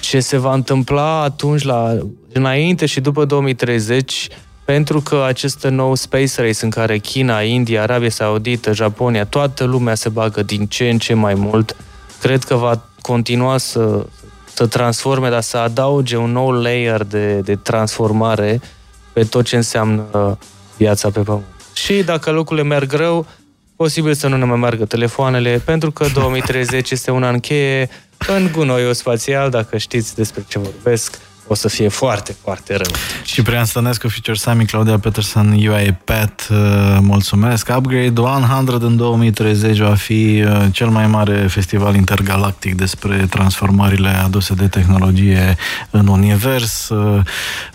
Ce se va întâmpla atunci, la, înainte și după 2030, pentru că acest nou space race în care China, India, Arabia Saudită, Japonia, toată lumea se bagă din ce în ce mai mult, cred că va continua să, să transforme, dar să adauge un nou layer de, de transformare pe tot ce înseamnă viața pe pământ. Și dacă lucrurile merg rău, posibil să nu ne mai meargă telefoanele, pentru că 2030 este un an cheie în gunoiul spațial, dacă știți despre ce vorbesc, o să fie foarte, foarte rău. Ciprian Stănescu, Future Sami, Claudia Peterson, UiPath, uh, mulțumesc. Upgrade 100 în 2030 va fi uh, cel mai mare festival intergalactic despre transformările aduse de tehnologie în univers.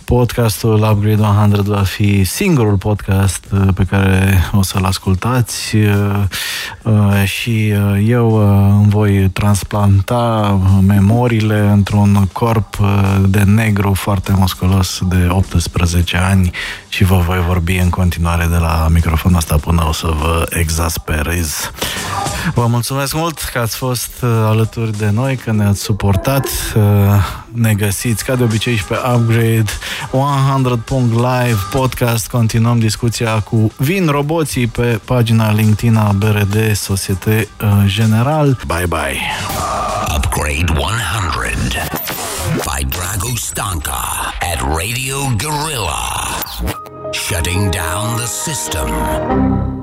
Uh, podcastul Upgrade 100 va fi singurul podcast pe care o să-l ascultați și eu îmi voi transplanta memoriile într-un corp de negru foarte musculos de 18 ani și vă voi vorbi în continuare de la microfonul ăsta până o să vă exasperez. Vă mulțumesc mult că ați fost uh, alături de noi, că ne-ați suportat. Uh, ne găsiți ca de obicei și pe Upgrade 100.live podcast. Continuăm discuția cu Vin Roboții pe pagina LinkedIn a BRD Societe uh, General. Bye bye! Upgrade 100 by Drago Stanka at Radio Gorilla. Shutting down the system.